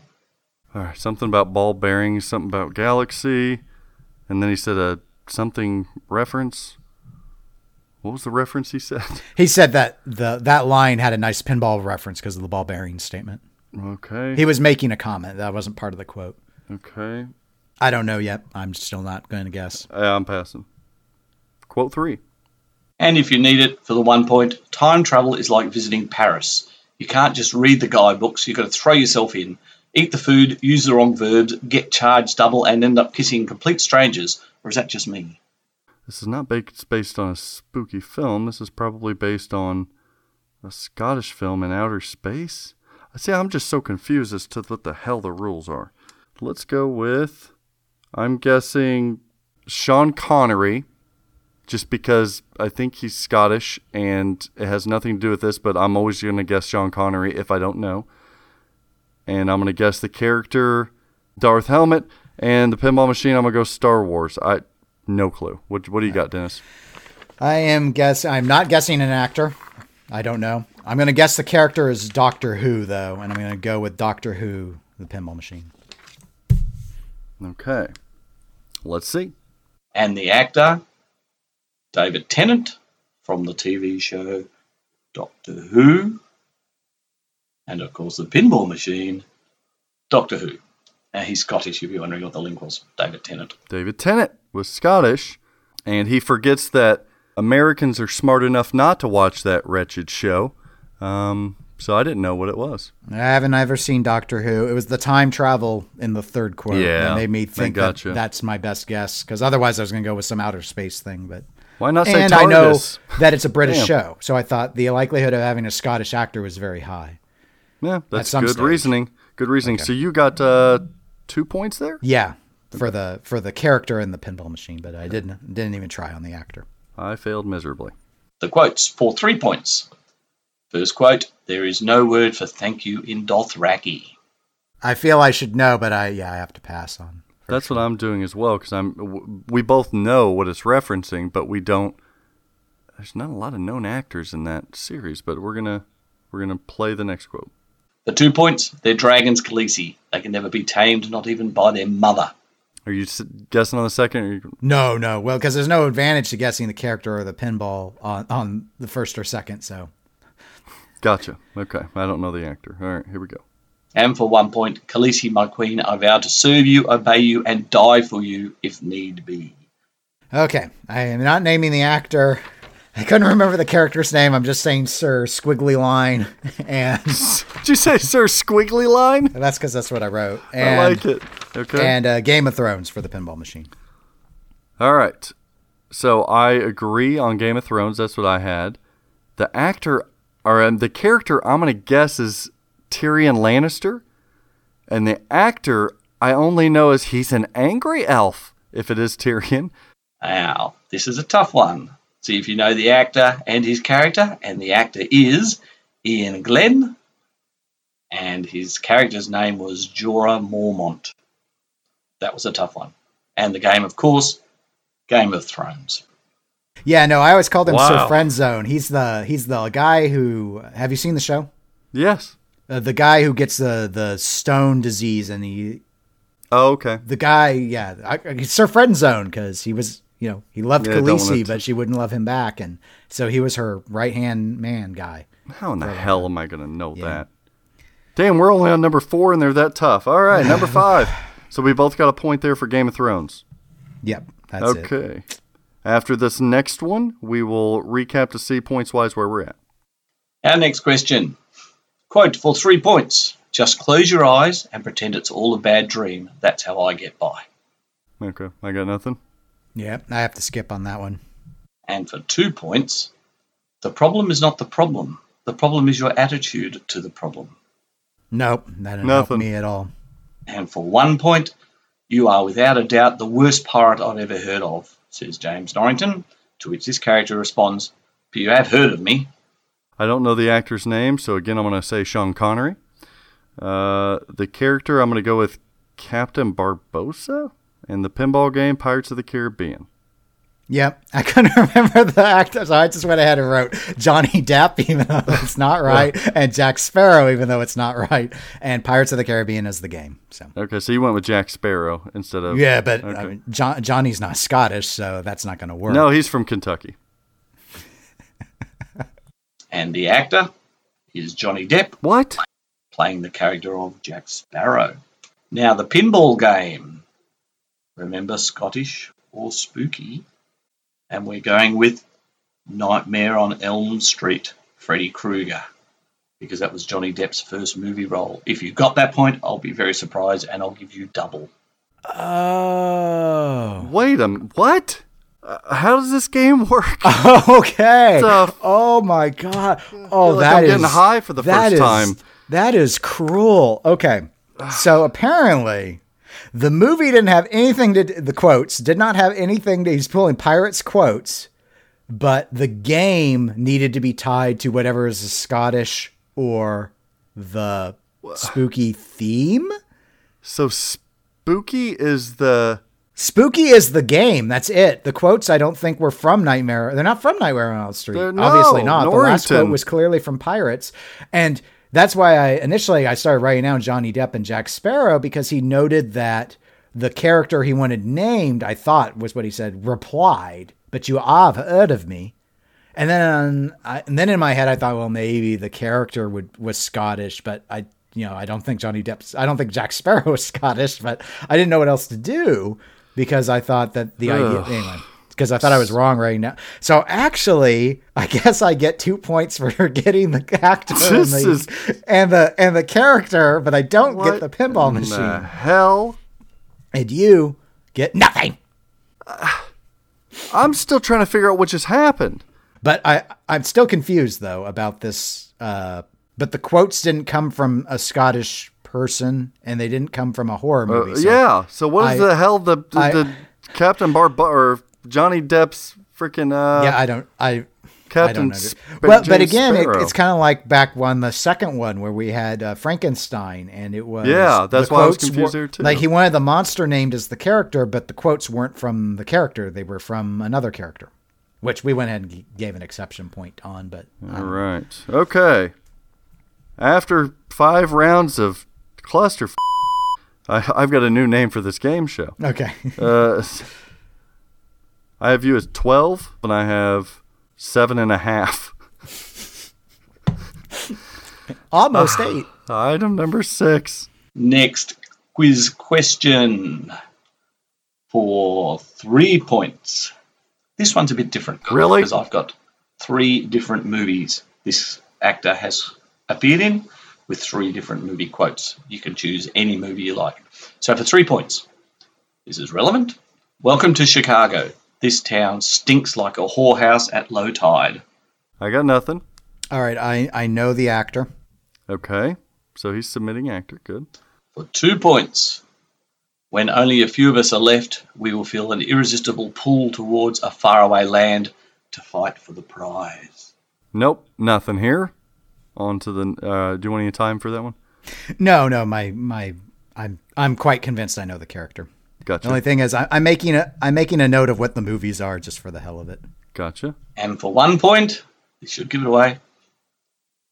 [SPEAKER 3] All right, something about ball bearings, something about galaxy, and then he said a something reference. What was the reference he said?
[SPEAKER 4] He said that the that line had a nice pinball reference because of the ball bearing statement.
[SPEAKER 3] Okay.
[SPEAKER 4] He was making a comment that wasn't part of the quote.
[SPEAKER 3] okay.
[SPEAKER 4] I don't know yet. I'm still not going to guess.
[SPEAKER 3] Yeah, I'm passing. Quote three.
[SPEAKER 5] And if you need it for the one point, time travel is like visiting Paris. You can't just read the guidebooks, you've got to throw yourself in, eat the food, use the wrong verbs, get charged double, and end up kissing complete strangers. Or is that just me?
[SPEAKER 3] This is not based on a spooky film. This is probably based on a Scottish film in outer space. I see. I'm just so confused as to what the hell the rules are. Let's go with. I'm guessing Sean Connery, just because I think he's Scottish and it has nothing to do with this. But I'm always going to guess Sean Connery if I don't know. And I'm going to guess the character Darth Helmet and the pinball machine. I'm going to go Star Wars. I no clue. What what do you got, Dennis?
[SPEAKER 4] I am guess. I'm not guessing an actor. I don't know. I'm going to guess the character is Doctor Who though, and I'm going to go with Doctor Who, the pinball machine.
[SPEAKER 3] Okay. Let's see.
[SPEAKER 5] And the actor, David Tennant, from the TV show Doctor Who. And of course, the pinball machine, Doctor Who. Now, he's Scottish, if you're wondering what the link was. David Tennant.
[SPEAKER 3] David Tennant was Scottish, and he forgets that Americans are smart enough not to watch that wretched show. Um, so I didn't know what it was.
[SPEAKER 4] I haven't ever seen Doctor Who. It was the time travel in the third quote
[SPEAKER 3] Yeah,
[SPEAKER 4] that made me think
[SPEAKER 3] gotcha.
[SPEAKER 4] that that's my best guess. Because otherwise, I was going to go with some outer space thing. But
[SPEAKER 3] Why not say
[SPEAKER 4] and I know that it's a British
[SPEAKER 3] Damn.
[SPEAKER 4] show, so I thought the likelihood of having a Scottish actor was very high.
[SPEAKER 3] Yeah, that's
[SPEAKER 4] some
[SPEAKER 3] good
[SPEAKER 4] stage.
[SPEAKER 3] reasoning. Good reasoning. So you got uh, two points there.
[SPEAKER 4] Yeah, for the for the character in the pinball machine, but I didn't didn't even try on the actor.
[SPEAKER 3] I failed miserably.
[SPEAKER 5] The quotes for three points. First quote There is no word for thank you in Dothraki.
[SPEAKER 4] I feel I should know, but I yeah I have to pass on.
[SPEAKER 3] That's what I'm doing as well because I'm. We both know what it's referencing, but we don't. There's not a lot of known actors in that series, but we're gonna we're gonna play the next quote.
[SPEAKER 5] The two points They're dragons, Khaleesi. They can never be tamed, not even by their mother.
[SPEAKER 3] Are you s- guessing on the second? Or you,
[SPEAKER 4] No, no, well, because there's no advantage to guessing the character or the pinball on on the first or second. So
[SPEAKER 3] gotcha. Okay, I don't know the actor. All right, here we go.
[SPEAKER 5] And for one point, Khaleesi, my queen, I vow to serve you, obey you, and die for you if need be.
[SPEAKER 4] okay, I am not naming the actor. I couldn't remember the character's name. I'm just saying Sir Squiggly Line, and
[SPEAKER 3] Did you say Sir Squiggly Line?
[SPEAKER 4] that's because that's what I wrote. And,
[SPEAKER 3] I like it. Okay.
[SPEAKER 4] And uh, Game of Thrones for the pinball machine.
[SPEAKER 3] All right. So I agree on Game of Thrones. That's what I had. The actor, or um, the character, I'm going to guess is Tyrion Lannister. And the actor, I only know as he's an angry elf, if it is Tyrion.
[SPEAKER 5] Now, this is a tough one. See if you know the actor and his character, and the actor is Iain Glen, and his character's name was Jorah Mormont. That was a tough one. And the game, of course, Game of Thrones.
[SPEAKER 4] Yeah, no, I always called him Sir
[SPEAKER 3] Wow.
[SPEAKER 4] Friend Zone. He's the he's the guy who. Have you seen the show?
[SPEAKER 3] Yes.
[SPEAKER 4] Uh, the guy who gets the the stone disease, and he
[SPEAKER 3] Oh, okay.
[SPEAKER 4] the guy, yeah, I, I- Sir Friend Zone because he was, you know, he loved
[SPEAKER 3] Yeah,
[SPEAKER 4] Khaleesi, but she wouldn't love him back, and so he was her right hand man guy.
[SPEAKER 3] How in the hell am I going to know that? Damn, we're only on number four and they're that tough. All right, number five. So we both got a point there for Game of Thrones.
[SPEAKER 4] Yep, that's it.
[SPEAKER 3] okay. After this next one, we will recap to see points wise where we're at.
[SPEAKER 5] Our next question. Quote for three points. Just close your eyes and pretend it's all a bad dream. That's how I get by.
[SPEAKER 3] Okay, I got nothing.
[SPEAKER 4] Yeah, I have to skip on that one.
[SPEAKER 5] And for two points, the problem is not the problem. The problem is your attitude to the problem.
[SPEAKER 4] Nope, that didn't help
[SPEAKER 3] Nothing.
[SPEAKER 4] me at all.
[SPEAKER 5] And for one point, you are without a doubt the worst pirate I've ever heard of, says James Norrington, to which this character responds, But you have heard of me.
[SPEAKER 3] I don't know the actor's name, so again, I'm going to say Sean Connery. Uh, the character, I'm going to go with Captain Barbossa in the pinball game Pirates of the Caribbean.
[SPEAKER 4] Yep, I couldn't remember the actor, so I just went ahead and wrote Johnny Depp, even though it's not right, and Jack Sparrow, even though it's not right, and Pirates of the Caribbean is the game. So
[SPEAKER 3] Okay, so you went with Jack Sparrow instead of.
[SPEAKER 4] yeah, but
[SPEAKER 3] Okay.
[SPEAKER 4] I mean, John, Johnny's not Scottish, so that's not going to work.
[SPEAKER 3] no, he's from Kentucky.
[SPEAKER 5] And the actor is Johnny Depp,
[SPEAKER 3] What?
[SPEAKER 5] playing the character of Jack Sparrow. Now, the pinball game. Remember Scottish or spooky? And we're going with Nightmare on Elm Street, Freddy Krueger, because that was Johnny Depp's first movie role. If you got that point, I'll be very surprised and I'll give you double.
[SPEAKER 4] Oh,
[SPEAKER 3] Wait a m- What? Uh, how does this game work?
[SPEAKER 4] okay.
[SPEAKER 3] The f-
[SPEAKER 4] oh my god. Oh,
[SPEAKER 3] like
[SPEAKER 4] that
[SPEAKER 3] I'm getting high for the first
[SPEAKER 4] is-
[SPEAKER 3] time.
[SPEAKER 4] That is cruel. Okay, so apparently. The movie didn't have anything to the quotes did not have anything to he's pulling pirates quotes, but the game needed to be tied to whatever is the Scottish or the spooky theme.
[SPEAKER 3] So spooky is the.
[SPEAKER 4] Spooky is the game. That's it. The quotes I don't think were from Nightmare. They're not from Nightmare on Elm Street.
[SPEAKER 3] They're-
[SPEAKER 4] Obviously
[SPEAKER 3] no,
[SPEAKER 4] not. The last quote was clearly from Pirates, and that's why I initially I started writing down Johnny Depp and Jack Sparrow because he noted that the character he wanted named, I thought was what he said, replied, "But you have heard of me." And then, I, and then in my head, I thought, well, maybe the character would was Scottish, but I, you know, I don't think Johnny Depp's, I don't think Jack Sparrow was Scottish, but I didn't know what else to do because I thought that the idea, anyway. because I thought I was wrong right now. So actually, I guess I get two points for getting the actor and the,
[SPEAKER 3] is-
[SPEAKER 4] and the and the character, but I don't
[SPEAKER 3] What
[SPEAKER 4] get the pinball
[SPEAKER 3] in
[SPEAKER 4] machine.
[SPEAKER 3] The hell?
[SPEAKER 4] And you get nothing.
[SPEAKER 3] I'm still trying to figure out what just happened.
[SPEAKER 4] But I I'm still confused though about this. Uh, but the quotes didn't come from a Scottish person, and they didn't come from a horror movie.
[SPEAKER 3] Uh,
[SPEAKER 4] so
[SPEAKER 3] yeah. So what is
[SPEAKER 4] I-
[SPEAKER 3] the hell the the,
[SPEAKER 4] I-
[SPEAKER 3] the Captain Barb or Johnny Depp's freaking uh
[SPEAKER 4] yeah, I don't I. I
[SPEAKER 3] Captain. Sp-
[SPEAKER 4] well, but again, it, it's kind of like back one, the second one where we had uh, Frankenstein, and it was
[SPEAKER 3] Yeah, that's why I was confused
[SPEAKER 4] were-
[SPEAKER 3] there, too.
[SPEAKER 4] Like he wanted the monster named as the character, but the quotes weren't from the character; they were from another character, which we went ahead and gave an exception point on. But
[SPEAKER 3] All right. Okay. After five rounds of cluster, I, have got a new name for this game show.
[SPEAKER 4] okay,
[SPEAKER 3] Uh, I have you as twelve, and I have seven and a half.
[SPEAKER 4] almost eight.
[SPEAKER 3] Item number six.
[SPEAKER 5] Next quiz question for three points. This one's a bit different.
[SPEAKER 3] Really?
[SPEAKER 5] Because I've got three different movies this actor has appeared in with three different movie quotes. You can choose any movie you like. So for three points, this is relevant. Welcome to Chicago. This town stinks like a whorehouse at low tide.
[SPEAKER 3] I got nothing.
[SPEAKER 4] All right, I I know the actor.
[SPEAKER 3] Okay. So he's submitting actor. Good.
[SPEAKER 5] For two points, when only a few of us are left, we will feel an irresistible pull towards a faraway land to fight for the prize.
[SPEAKER 3] Nope. Nothing here. On to the. Uh, do you want any time for that one?
[SPEAKER 4] No, no, my my I'm I'm quite convinced I know the character.
[SPEAKER 3] Gotcha.
[SPEAKER 4] The only thing is I, I'm making a I'm making a note of what the movies are just for the hell of it.
[SPEAKER 3] Gotcha.
[SPEAKER 5] And for one point, this should give it away.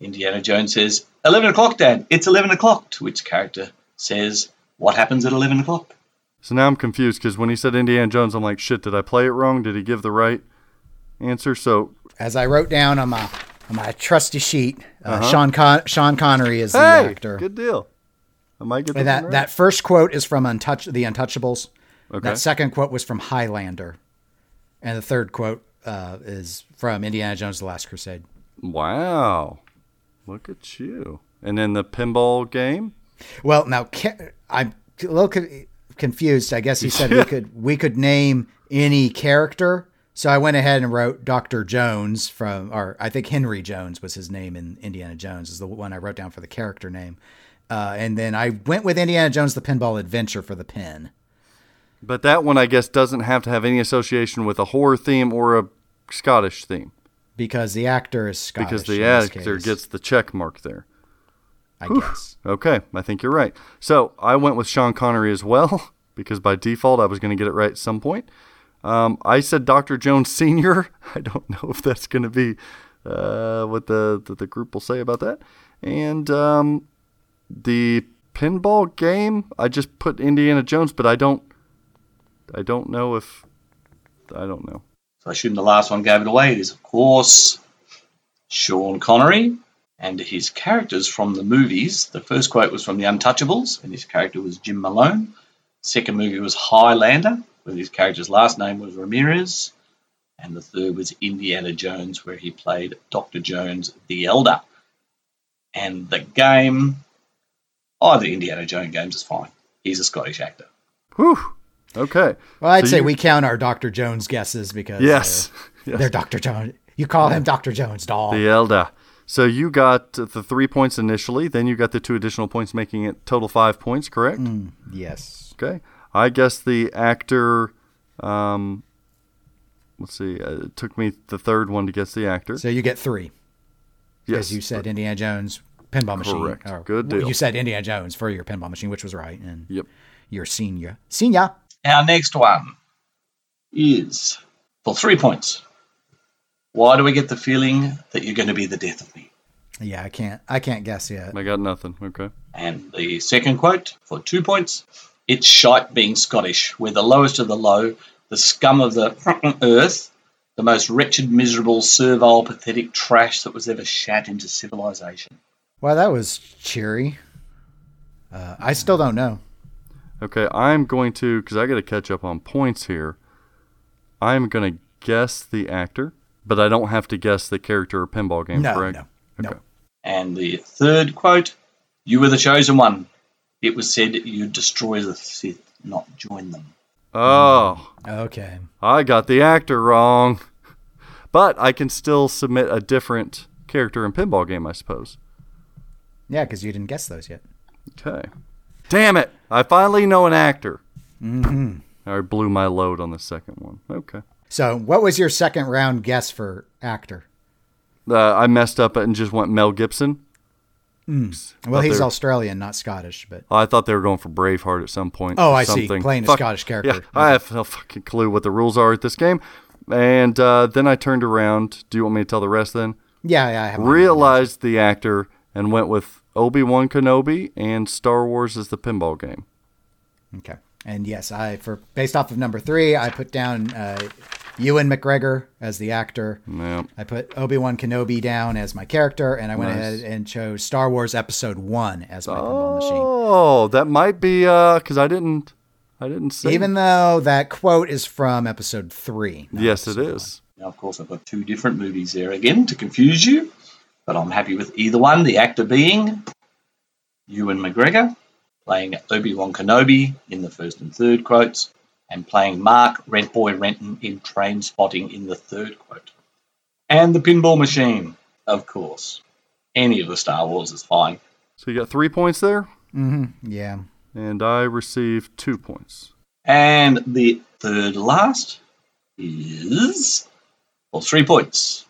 [SPEAKER 5] Indiana Jones says, 11 o'clock, Dad. It's 11 o'clock. To which character says, What happens at 11 o'clock?
[SPEAKER 3] So now I'm confused because when he said Indiana Jones, I'm like, shit, did I play it wrong? Did he give the right answer? So,
[SPEAKER 4] As I wrote down on my on my trusty sheet, uh, Sean Con- Sean Connery is the
[SPEAKER 3] Uh-huh. hey,
[SPEAKER 4] actor.
[SPEAKER 3] good deal. I might get
[SPEAKER 4] And
[SPEAKER 3] that
[SPEAKER 4] that
[SPEAKER 3] right.
[SPEAKER 4] that first quote is from Untouch the Untouchables.
[SPEAKER 3] Okay.
[SPEAKER 4] That second quote was from Highlander, and the third quote uh, is from Indiana Jones: The Last Crusade.
[SPEAKER 3] Wow. Look at you. And then the pinball game?
[SPEAKER 4] Well, now I'm a little confused. I guess he said we could we could name any character. So I went ahead and wrote Dr. Jones from, or I think Henry Jones was his name in Indiana Jones is the one I wrote down for the character name. Uh, and then I went with Indiana Jones: The Pinball Adventure for the pin.
[SPEAKER 3] But that one, I guess, doesn't have to have any association with a horror theme or a Scottish theme
[SPEAKER 4] because the actor is Scottish.
[SPEAKER 3] because the actor gets the check mark there.
[SPEAKER 4] I guess.
[SPEAKER 3] Okay, I think you're right. So I went with Sean Connery as well because by default I was going to get it right at some point. Um, I said Dr. Jones Senior. I don't know if that's going to be uh, what the, the the group will say about that. And um, the pinball game, I just put Indiana Jones, but I don't. I don't know if. I don't know.
[SPEAKER 5] So I assume the last one gave it away. It is, of course, Sean Connery and his characters from the movies. The first quote was from The Untouchables, and his character was Jim Malone. Second movie was Highlander, where his character's last name was Ramirez. And the third was Indiana Jones, where he played Dr. Jones the Elder. And the game, oh, the Indiana Jones games is fine. He's a Scottish actor.
[SPEAKER 3] Whew. Okay.
[SPEAKER 4] Well, I'd
[SPEAKER 3] So
[SPEAKER 4] say
[SPEAKER 3] you-
[SPEAKER 4] we count our Dr. Jones guesses because
[SPEAKER 3] Yes.
[SPEAKER 4] uh,
[SPEAKER 3] Yes.
[SPEAKER 4] they're Dr. Jones. You call him Dr. Jones, doll.
[SPEAKER 3] The Elder. So you got the three points initially, then you got the two additional points, making it total five points, correct?
[SPEAKER 4] yes.
[SPEAKER 3] Okay. I guess the actor. Um, let's see. Uh, it took me the third one to guess the actor.
[SPEAKER 4] So you get three.
[SPEAKER 3] yes.
[SPEAKER 4] As you said, Indiana Jones pinball machine.
[SPEAKER 3] Correct.
[SPEAKER 4] Or,
[SPEAKER 3] Good deal.
[SPEAKER 4] You said Indiana Jones for your pinball machine, which was right. And
[SPEAKER 3] Yep.
[SPEAKER 4] your senior. Senior.
[SPEAKER 5] Our next one is for three points. Why do we get the feeling that you're going to be the death of me?
[SPEAKER 4] Yeah, I can't. I can't guess yet.
[SPEAKER 3] I got nothing. Okay.
[SPEAKER 5] And the second quote for two points. It's shite being Scottish. We're the lowest of the low, the scum of the earth, the most wretched, miserable, servile, pathetic trash that was ever shat into civilization.
[SPEAKER 4] Well, that was cheery. Uh, I still don't know.
[SPEAKER 3] Okay. I'm going to because I got to catch up on points here. I'm going to guess the actor, but I don't have to guess the character or pinball game,
[SPEAKER 4] No,
[SPEAKER 3] correct?
[SPEAKER 4] no, no.
[SPEAKER 5] And the third quote You were the chosen one. It was said you'd destroy the Sith, not join them.
[SPEAKER 3] Oh,
[SPEAKER 4] Okay.
[SPEAKER 3] I got the actor wrong. But I can still submit a different character in pinball game, I suppose.
[SPEAKER 4] Yeah, because you didn't guess those yet.
[SPEAKER 3] Okay. Damn it! I finally know an actor. Mm-hmm. I blew my load on the second one. Okay.
[SPEAKER 4] So, what was your second round guess for actor?
[SPEAKER 3] Uh, I messed up and just went Mel Gibson.
[SPEAKER 4] Well, he's
[SPEAKER 3] were-
[SPEAKER 4] Australian, not Scottish, but
[SPEAKER 3] I thought they were going for Braveheart at some point.
[SPEAKER 4] Oh, I see.
[SPEAKER 3] something.
[SPEAKER 4] Playing a
[SPEAKER 3] Fuck-
[SPEAKER 4] Scottish
[SPEAKER 3] Yeah,
[SPEAKER 4] character.
[SPEAKER 3] I have no fucking clue what the rules are at this game. And uh, then I turned around. Do you want me to tell the rest then?
[SPEAKER 4] yeah, yeah, I have.
[SPEAKER 3] Realized the actor and went with Obi Wan Kenobi and Star Wars as the pinball game.
[SPEAKER 4] Okay. And yes, I for based off of number three, I put down uh, Ewan McGregor as the actor.
[SPEAKER 3] Yeah.
[SPEAKER 4] I put Obi Wan Kenobi down as my character, and I went
[SPEAKER 3] Nice.
[SPEAKER 4] ahead and chose Star Wars Episode One as my pinball machine.
[SPEAKER 3] Oh, that might be uh, because I didn't. I didn't see.
[SPEAKER 4] Even though that quote is from Episode Three.
[SPEAKER 3] yes, it
[SPEAKER 4] Episode
[SPEAKER 3] is.
[SPEAKER 5] Now, of course, I've got two different movies there again to confuse you, but I'm happy with either one. The actor being Ewan McGregor, playing Obi Wan Kenobi in the first and third quotes, and playing Mark Rentboy Renton in Trainspotting in the third quote. And the pinball machine, of course. Any of the Star Wars is fine.
[SPEAKER 3] So you got three points there,
[SPEAKER 4] one. Yeah.
[SPEAKER 3] and I received two points.
[SPEAKER 5] And the third last is well, three points.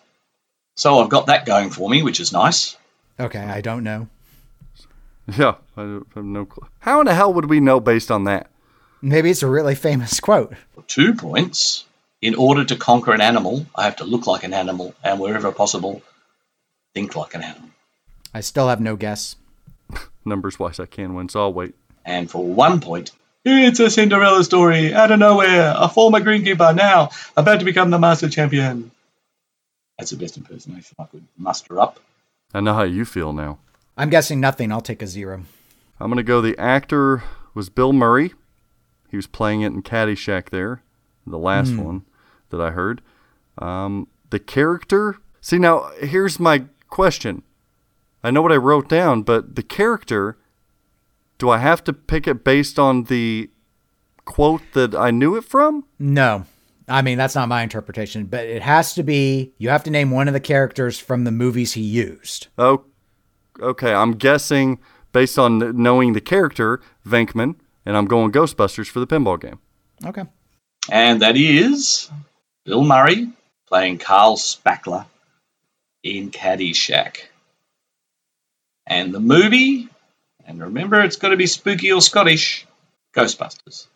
[SPEAKER 5] So I've got that going for me, which is nice.
[SPEAKER 4] Okay, I don't know.
[SPEAKER 3] Yeah, I don't- I have no clue. How in the hell would we know based on that?
[SPEAKER 4] Maybe it's a really famous quote.
[SPEAKER 5] Two points, in order to conquer an animal, I have to look like an animal and wherever possible, think like an animal.
[SPEAKER 4] I still have no guess.
[SPEAKER 3] Numbers wise, I can win, so I'll wait.
[SPEAKER 5] And for one point, it's a Cinderella story out of nowhere. A former greenkeeper now about to become the master champion. That's the best impersonation I could muster up.
[SPEAKER 3] I know how you feel now.
[SPEAKER 4] I'm guessing nothing. I'll take a zero.
[SPEAKER 3] I'm gonna go. The actor was Bill Murray. He was playing it in Caddyshack there, the last one that I heard. Um, the character. See now, here's my question. I know what I wrote down, but the character. Do I have to pick it based on the quote that I knew it from?
[SPEAKER 4] No. I mean, that's not my interpretation, but it has to be you have to name one of the characters from the movies he used.
[SPEAKER 3] Oh, okay. I'm guessing based on knowing the character Venkman, and I'm going Ghostbusters for the pinball game.
[SPEAKER 4] Okay.
[SPEAKER 5] And that is Bill Murray playing Carl Spackler in Caddyshack. And the movie, and remember it's got to be spooky or Scottish, Ghostbusters.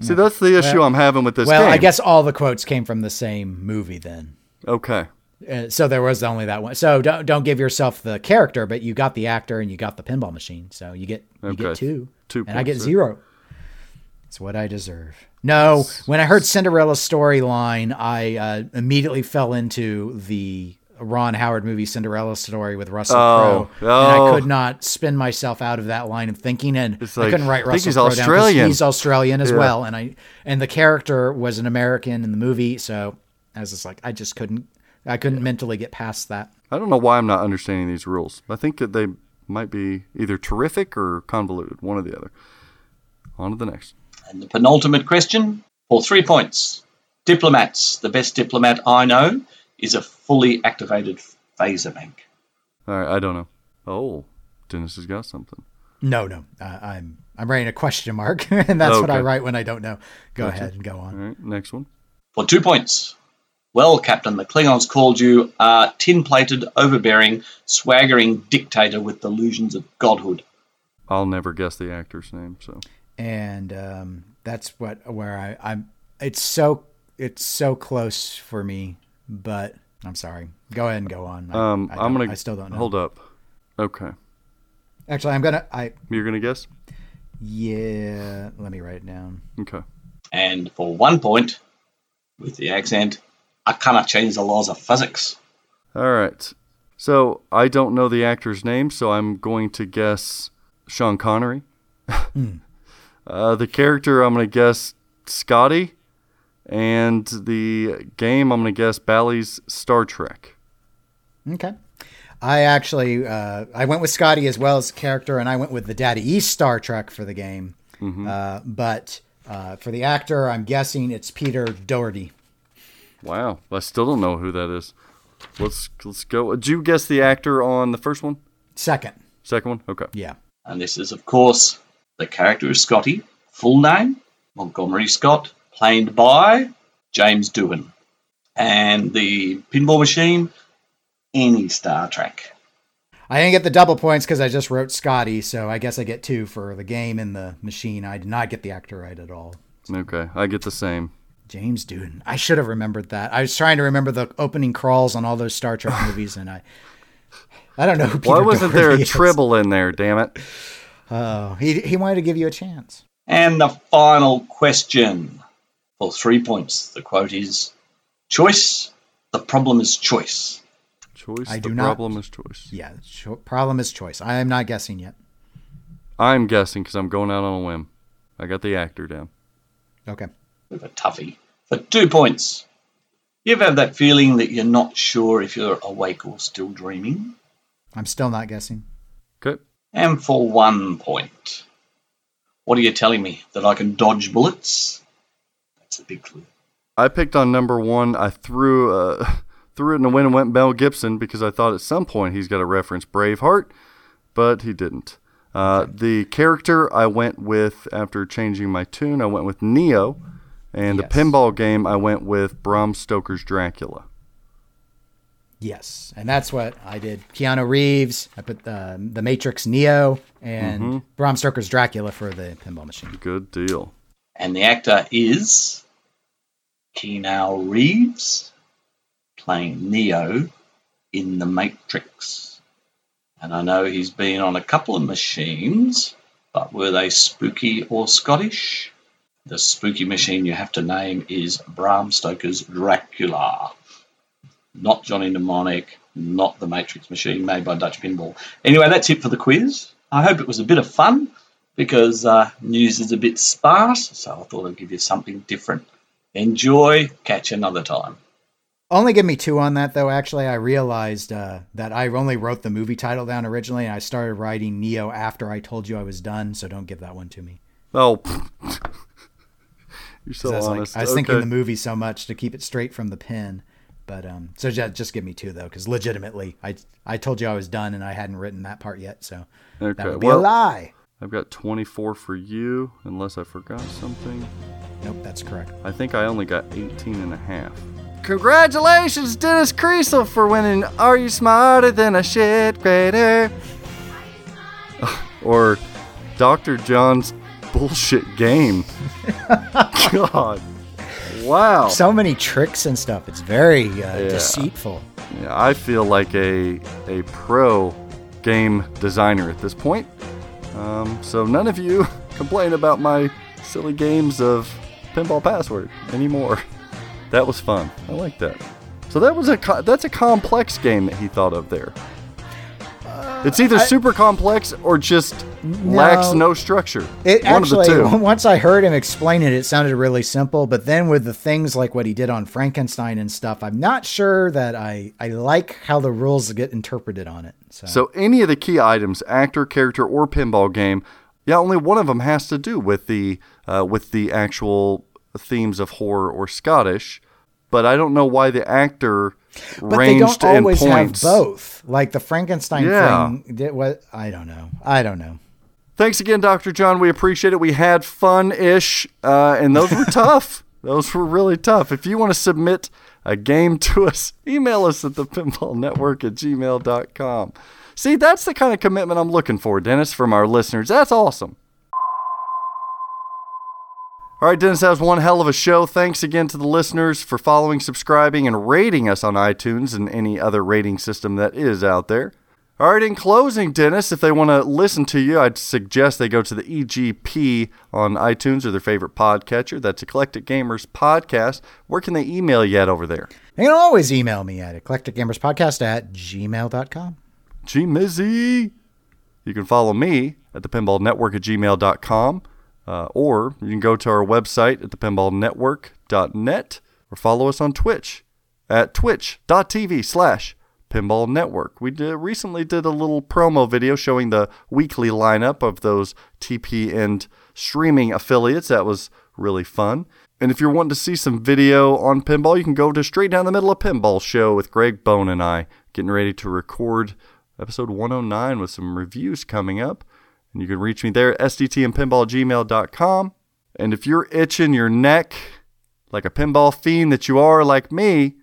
[SPEAKER 3] See, that's the issue
[SPEAKER 4] Well-
[SPEAKER 3] I'm having with this
[SPEAKER 4] well,
[SPEAKER 3] game.
[SPEAKER 4] I guess all the quotes came from the same movie then.
[SPEAKER 3] Okay.
[SPEAKER 4] Uh, so there was only that one. So don't don't give yourself the character, but you got the actor and you got the pinball machine. So you get you
[SPEAKER 3] Okay.
[SPEAKER 4] get two,
[SPEAKER 3] Two
[SPEAKER 4] and I get
[SPEAKER 3] points.
[SPEAKER 4] zero. It's what I deserve. No, when I heard Cinderella's storyline, I uh, immediately fell into the Ron Howard movie Cinderella story with Russell
[SPEAKER 3] Oh,
[SPEAKER 4] Crowe, and I
[SPEAKER 3] oh.
[SPEAKER 4] could not spin myself out of that line of thinking. And
[SPEAKER 3] It's
[SPEAKER 4] I couldn't write Russell Crowe down 'cause
[SPEAKER 3] Australian.
[SPEAKER 4] he's Australian as
[SPEAKER 3] Yeah.
[SPEAKER 4] well, and I and the character was an American in the movie, so I was just like, I just couldn't, I couldn't mentally get past that.
[SPEAKER 3] I don't know why I'm not understanding these rules. I think that they might be either terrific or convoluted, one or the other. On to the next.
[SPEAKER 5] And the penultimate question for three points. Diplomats. The best diplomat I know is a fully activated phaser bank.
[SPEAKER 3] All right, I don't know. Oh, Dennis has got something.
[SPEAKER 4] No, no, uh, I'm I'm writing a question mark, and that's what I write when I don't know. Go
[SPEAKER 3] Gotcha.
[SPEAKER 4] ahead and go on.
[SPEAKER 3] right, next one.
[SPEAKER 5] For two points. Well, Captain, the Klingons called you a tin plated, overbearing, swaggering dictator with delusions of godhood.
[SPEAKER 3] I'll never guess the actor's name, so
[SPEAKER 4] And um, that's what where I I'm. It's so it's so close for me, but I'm sorry. Go ahead and go on. I,
[SPEAKER 3] um,
[SPEAKER 4] I
[SPEAKER 3] I'm gonna
[SPEAKER 4] I still don't know.
[SPEAKER 3] Hold up. Okay,
[SPEAKER 4] Actually, I'm gonna. I
[SPEAKER 3] you're gonna guess.
[SPEAKER 4] yeah. Let me write it down.
[SPEAKER 3] Okay.
[SPEAKER 5] And for one point, with the accent, I cannot change the laws of physics.
[SPEAKER 3] All right. So I don't know the actor's name, so I'm going to guess Sean Connery. Uh, the character I'm going to guess Scotty, And the game, I'm going to guess Bally's Star Trek.
[SPEAKER 4] Okay. I actually uh, I went with Scotty as well as character, and I went with the Data East Star Trek for the game. Uh, but uh, for the actor, I'm guessing it's Peter Doherty.
[SPEAKER 3] Wow, I still don't know who that is. Let's let's go. Did you guess the actor on the first one?
[SPEAKER 4] Second.
[SPEAKER 3] Second one? Okay.
[SPEAKER 4] Yeah.
[SPEAKER 5] And this is, of course, the character is Scotty. Full name Montgomery Scott, played by James Doohan. And the pinball machine, any Star Trek.
[SPEAKER 4] I didn't get the double points because I just wrote Scotty, so I guess I get two for the game and the machine. I did not get the actor right at all.
[SPEAKER 3] Okay, I get the same.
[SPEAKER 4] James Doohan. I should have remembered that. I was trying to remember the opening crawls on all those Star Trek movies, and I, I don't know who. Peter
[SPEAKER 3] Why wasn't there a
[SPEAKER 4] Doherty is.
[SPEAKER 3] tribble in there? Damn it!
[SPEAKER 4] Oh, he he wanted to give you a chance.
[SPEAKER 5] And the final question for three points. The quote is Choice, the problem is choice.
[SPEAKER 3] Choice.
[SPEAKER 4] I
[SPEAKER 3] the
[SPEAKER 4] do not-
[SPEAKER 3] problem is choice.
[SPEAKER 4] Yeah, cho- problem is choice. I am not guessing yet.
[SPEAKER 3] I'm guessing because I'm going out on a whim. I got the actor down.
[SPEAKER 4] Okay.
[SPEAKER 5] with a toughie for two points. You ever have that feeling that you're not sure if you're awake or still dreaming?
[SPEAKER 4] I'm still not guessing.
[SPEAKER 5] And for one point, what are you telling me? That I can dodge bullets? That's a big clue.
[SPEAKER 3] I picked on number one. I threw uh, threw it in the wind and went Mel Gibson because I thought at some point he's got to reference Braveheart, but he didn't. Uh, The character I went with after changing my tune, I went with Neo, and
[SPEAKER 4] Yes.
[SPEAKER 3] the pinball game I went with Bram Stoker's Dracula.
[SPEAKER 4] Yes, and that's what I did. Keanu Reeves. I put the the Matrix Neo and mm-hmm. Bram Stoker's Dracula for the pinball machine.
[SPEAKER 3] Good deal.
[SPEAKER 5] And the actor is Keanu Reeves playing Neo in The Matrix. And I know he's been on a couple of machines, but were they spooky or Scottish? The spooky machine you have to name is Bram Stoker's Dracula. Not Johnny Mnemonic, not the Matrix machine made by Dutch Pinball. Anyway, that's it for the quiz. I hope it was a bit of fun because uh, news is a bit sparse, so I thought I'd give you something different. Enjoy, catch you another time.
[SPEAKER 4] Only give me two on that though. Actually, I realized uh, that I only wrote the movie title down originally, and I started writing Neo after I told you I was done. So don't give that one to me.
[SPEAKER 3] Oh, you're
[SPEAKER 4] 'Cause
[SPEAKER 3] so
[SPEAKER 4] I was, like-
[SPEAKER 3] honest.
[SPEAKER 4] I was thinking the movie so much to keep it straight from the pen. But um, so just, just give me two though, because legitimately, I I told you I was done and I hadn't written that part yet. So
[SPEAKER 3] Okay,
[SPEAKER 4] that would be
[SPEAKER 3] well-
[SPEAKER 4] a lie.
[SPEAKER 3] I've got 24 for you, unless I forgot something.
[SPEAKER 4] Nope, that's correct.
[SPEAKER 3] I think I only got 18 and a half. Congratulations, Dennis Kriesel, for winning Are You Smarter Than a Shit Grader? or Dr. John's bullshit game. God. Wow.
[SPEAKER 4] So many tricks and stuff. It's very uh,
[SPEAKER 3] Yeah.
[SPEAKER 4] deceitful.
[SPEAKER 3] Yeah, I feel like a a pro game designer at this point. Um, so none of you complain about my silly games of pinball password anymore. That was fun. I like that. So that was a co- that's a complex game that he thought of there. It's either super complex or just lacks no structure.
[SPEAKER 4] It
[SPEAKER 3] One
[SPEAKER 4] actually,
[SPEAKER 3] of the two.
[SPEAKER 4] once I heard him explain it, it sounded really simple. But then with the things like what he did on Frankenstein and stuff, I'm not sure that I I like how the rules get interpreted on it. So,
[SPEAKER 3] So any of the key items, actor, character, or pinball game, yeah, only one of them has to do with the uh, with the actual themes of horror or Scottish. But I don't know why the actor
[SPEAKER 4] but they don't always have both. Like the Frankenstein
[SPEAKER 3] Yeah.
[SPEAKER 4] thing did what I don't know. I don't know.
[SPEAKER 3] Thanks again, Dr. John. We appreciate it. We had fun ish, uh, and those were tough. Those were really tough. If you want to submit a game to us, email us at the pinball network at gmail.com. See, that's the kind of commitment I'm looking for, Dennis, from our listeners. That's awesome. All right, Dennis, that was one hell of a show. Thanks again to the listeners for following, subscribing, and rating us on iTunes and any other rating system that is out there. All right, in closing, Dennis, if they want to listen to you, I'd suggest they go to the EGP on iTunes or their favorite podcatcher. That's Eclectic Gamers Podcast. Where can they email you at over there?
[SPEAKER 4] You can always email me at eclecticgamerspodcast at gmail.com.
[SPEAKER 3] Gmizzy. You can follow me at the Pinball Network at gmail.com. Uh, or you can go to our website at thepinballnetwork.net or follow us on Twitch at twitch.tv slash pinball network. We did, recently did a little promo video showing the weekly lineup of those TPN streaming affiliates. That was really fun. And if you're wanting to see some video on pinball, you can go to Straight Down the Middle of Pinball Show with Greg Bone and I, getting ready to record episode 109 with some reviews coming up. And you can reach me there, sdtandpinballgmail.com. And if you're itching your neck like a pinball fiend that you are like me,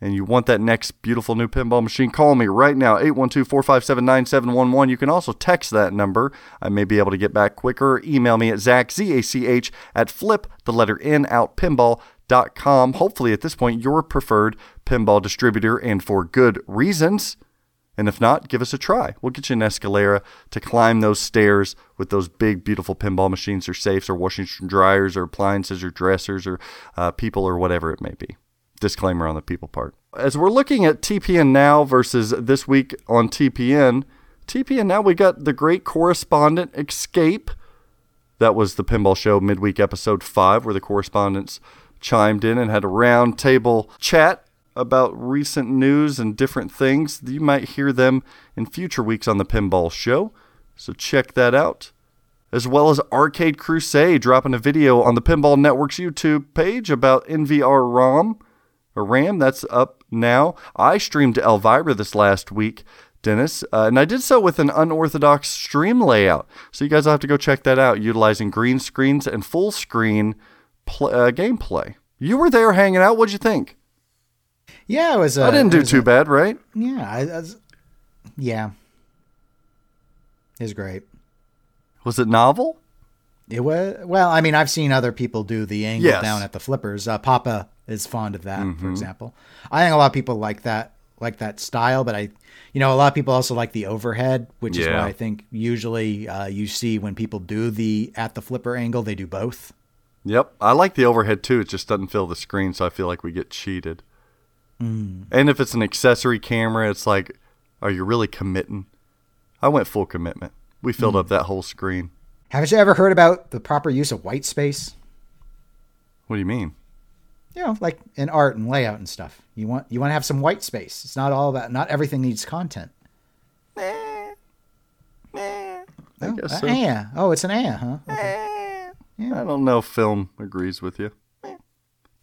[SPEAKER 3] and you want that next beautiful new pinball machine, call me right now, 812 457 9711. You can also text that number. I may be able to get back quicker. Email me at Zach, Z A C H, at flip, the letter N, out pinball.com. Hopefully, at this point, your preferred pinball distributor, and for good reasons. And if not, give us a try. We'll get you an Escalera to climb those stairs with those big, beautiful pinball machines or safes or washing dryers or appliances or dressers or uh, people or whatever it may be. Disclaimer on the people part. As we're looking at TPN now versus this week on TPN, TPN now we got the great correspondent Escape. That was the pinball show midweek episode five, where the correspondents chimed in and had a round table chat about recent news and different things. You might hear them in future weeks on the Pinball Show, so check that out. As well as Arcade Crusade dropping a video on the Pinball Network's YouTube page about NVR ROM or RAM. That's up now. I streamed Elvira this last week, Dennis, uh, and I did so with an unorthodox stream layout. So you guys will have to go check that out, utilizing green screens and full screen uh, gameplay. You were there hanging out. What'd you think?
[SPEAKER 4] Yeah, it was. A,
[SPEAKER 3] I didn't do too bad, right?
[SPEAKER 4] Yeah, I, I was, yeah, it was great.
[SPEAKER 3] Was it novel?
[SPEAKER 4] It was well. I mean, I've seen other people do the angle
[SPEAKER 3] Yes.
[SPEAKER 4] down at the flippers. Uh, Papa is fond of that,
[SPEAKER 3] Mm-hmm.
[SPEAKER 4] for example. I think a lot of people like that, like that style. But I, you know, a lot of people also like the overhead, which is
[SPEAKER 3] Yeah.
[SPEAKER 4] why I think usually uh, you see when people do the at the flipper angle, they do both.
[SPEAKER 3] Yep, I like the overhead too. It just doesn't fill the screen, so I feel like we get cheated.
[SPEAKER 4] Mm.
[SPEAKER 3] And if it's an accessory camera, it's like, are you really committing? I went full commitment. We filled
[SPEAKER 4] Mm.
[SPEAKER 3] up that whole screen.
[SPEAKER 4] Haven't you ever heard about the proper use of white space?
[SPEAKER 3] What do you mean?
[SPEAKER 4] You know, like in art and layout and stuff. You want you want to have some white space. It's not all about. Not everything needs content.
[SPEAKER 3] I
[SPEAKER 4] Oh,
[SPEAKER 3] guess
[SPEAKER 4] uh,
[SPEAKER 3] so.
[SPEAKER 4] yeah. Oh, it's an eh, huh? Okay.
[SPEAKER 3] I don't know if film agrees with you.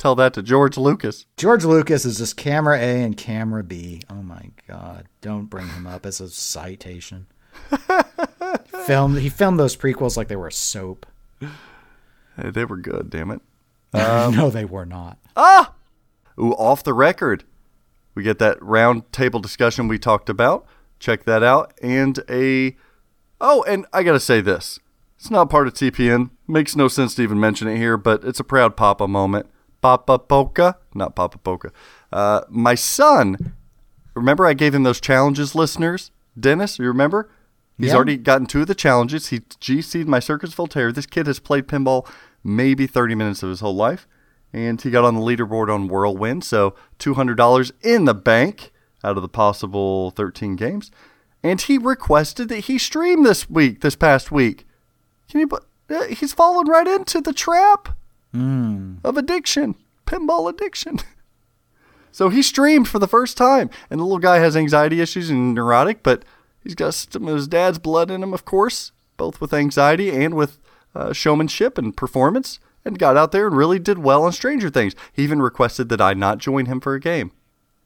[SPEAKER 3] Tell that to George Lucas.
[SPEAKER 4] George Lucas is just camera A and camera B. Oh my God! Don't bring him up as a citation. filmed he filmed those prequels like they were soap.
[SPEAKER 3] Hey, they were good, damn it.
[SPEAKER 4] no, they were not. Ah.
[SPEAKER 3] Ooh, off the record. We get that round table discussion we talked about. Check that out. And a. Oh, and I got to say this. It's not part of TPN. Makes no sense to even mention it here, but it's a proud Papa moment. Papa Polka? Not Papa Polka. Uh, my son, remember I gave him those challenges, listeners? Dennis, you remember? He's
[SPEAKER 4] Yeah.
[SPEAKER 3] already gotten two of the challenges. He GC'd my Circus Voltaire. This kid has played pinball maybe 30 minutes of his whole life. And he got on the leaderboard on Whirlwind. So $200 in the bank out of the possible 13 games. And he requested that he stream this week, this past week. Can you? uh, He's fallen right into the trap of addiction, pinball addiction. So he streamed for the first time, and the little guy has anxiety issues and neurotic, but he's got some of his dad's blood in him, of course, both with anxiety and with uh, showmanship and performance, and got out there and really did well on Stranger Things. He even requested that I not join him for a game.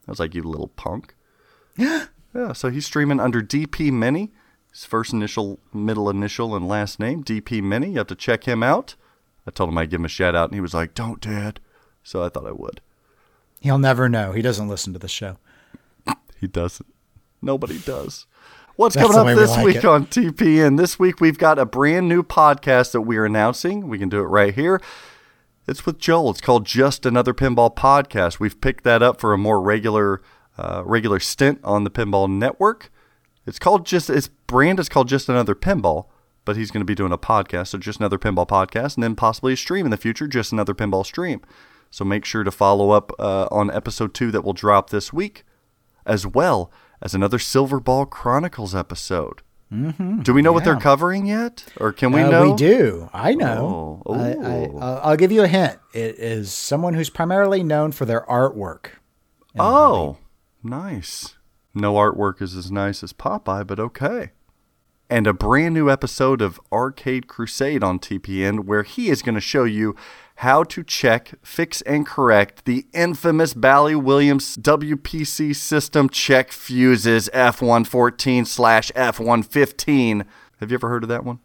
[SPEAKER 3] I was like, you little punk. yeah, so he's streaming under DP Meny, his first initial, middle initial, and last name, DP Meny. You have to check him out. I told him I'd give him a shout out, and he was like, don't, Dad. So I thought I would.
[SPEAKER 4] He'll never know. He doesn't listen to the show.
[SPEAKER 3] He doesn't. Nobody does. What's
[SPEAKER 4] That's
[SPEAKER 3] coming up
[SPEAKER 4] way we
[SPEAKER 3] this
[SPEAKER 4] like
[SPEAKER 3] week
[SPEAKER 4] it.
[SPEAKER 3] on TPN? This week we've got a brand new podcast that we're announcing. We can do it right here. It's with Joel. It's called Just Another Pinball Podcast. We've picked that up for a more regular, uh, regular stint on the Pinball Network. It's called just its brand is called Just Another Pinball, but he's going to be doing a podcast, so Just Another Pinball Podcast, and then possibly a stream in the future, Just Another Pinball Stream. So make sure to follow up uh, on episode two that will drop this week, as well as another Silver Ball Chronicles episode. Mm-hmm. Do we know what they're covering yet, or can we
[SPEAKER 4] Uh,
[SPEAKER 3] know?
[SPEAKER 4] We do. I know.
[SPEAKER 3] Oh,
[SPEAKER 4] I, I,
[SPEAKER 3] ooh.
[SPEAKER 4] I'll I'll give you a hint. It is someone who's primarily known for their artwork.
[SPEAKER 3] Oh, nice. No artwork is as nice as Popeye, but okay. And a brand new episode of Arcade Crusade on TPN where he is going to show you how to check, fix, and correct the infamous Bally Williams WPC system check fuses F114 slash F115. Have you ever heard of that one?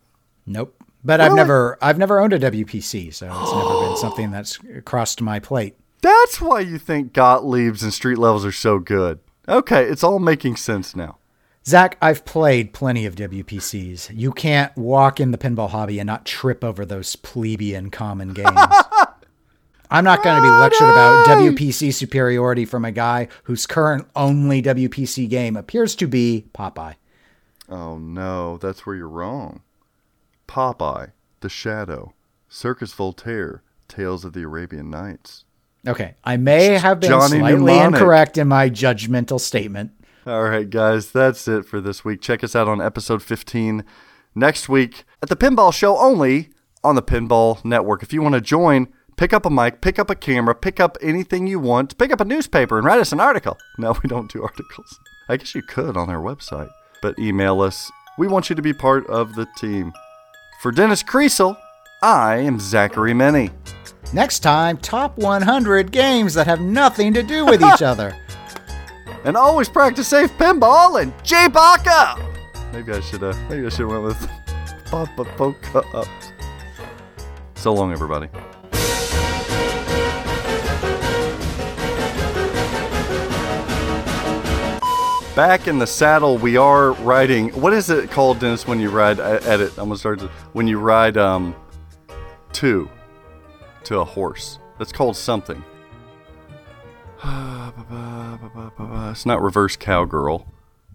[SPEAKER 4] Nope. But I've never I've never owned a WPC, so it's never been something that's crossed my plate.
[SPEAKER 3] That's why you think Gottlieb's and street levels are so good. Okay, it's all making sense now.
[SPEAKER 4] Zach, I've played plenty of WPCs. You can't walk in the pinball hobby and not trip over those plebeian common games. I'm not going to be oh, lectured about WPC superiority from a guy whose current only WPC game appears to be Popeye.
[SPEAKER 3] Oh no, that's where you're wrong. Popeye, The Shadow, Circus Voltaire, Tales of the Arabian Nights.
[SPEAKER 4] Okay, I may have been
[SPEAKER 3] Johnny
[SPEAKER 4] slightly
[SPEAKER 3] Mnemonic.
[SPEAKER 4] incorrect in my judgmental statement.
[SPEAKER 3] All right, guys, that's it for this week. Check us out on episode 15 next week at the Pinball Show only on the Pinball Network. If you want to join, pick up a mic, pick up a camera, pick up anything you want, pick up a newspaper and write us an article. No, we don't do articles. I guess you could on our website, but email us. We want you to be part of the team. For Dennis Kriesel, I am Zachary Meny.
[SPEAKER 4] Next time, top 100 games that have nothing to do with each other.
[SPEAKER 3] And always practice safe pinball and J Baka. Maybe I should uh maybe I should went with Papa Poka up. So long everybody. Back in the saddle, we are riding. What is it called, Dennis? When you ride, edit. I'm gonna start. To, when you ride, um, two, to a horse. That's called something. It's not reverse cowgirl.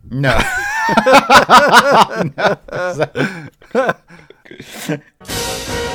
[SPEAKER 4] No.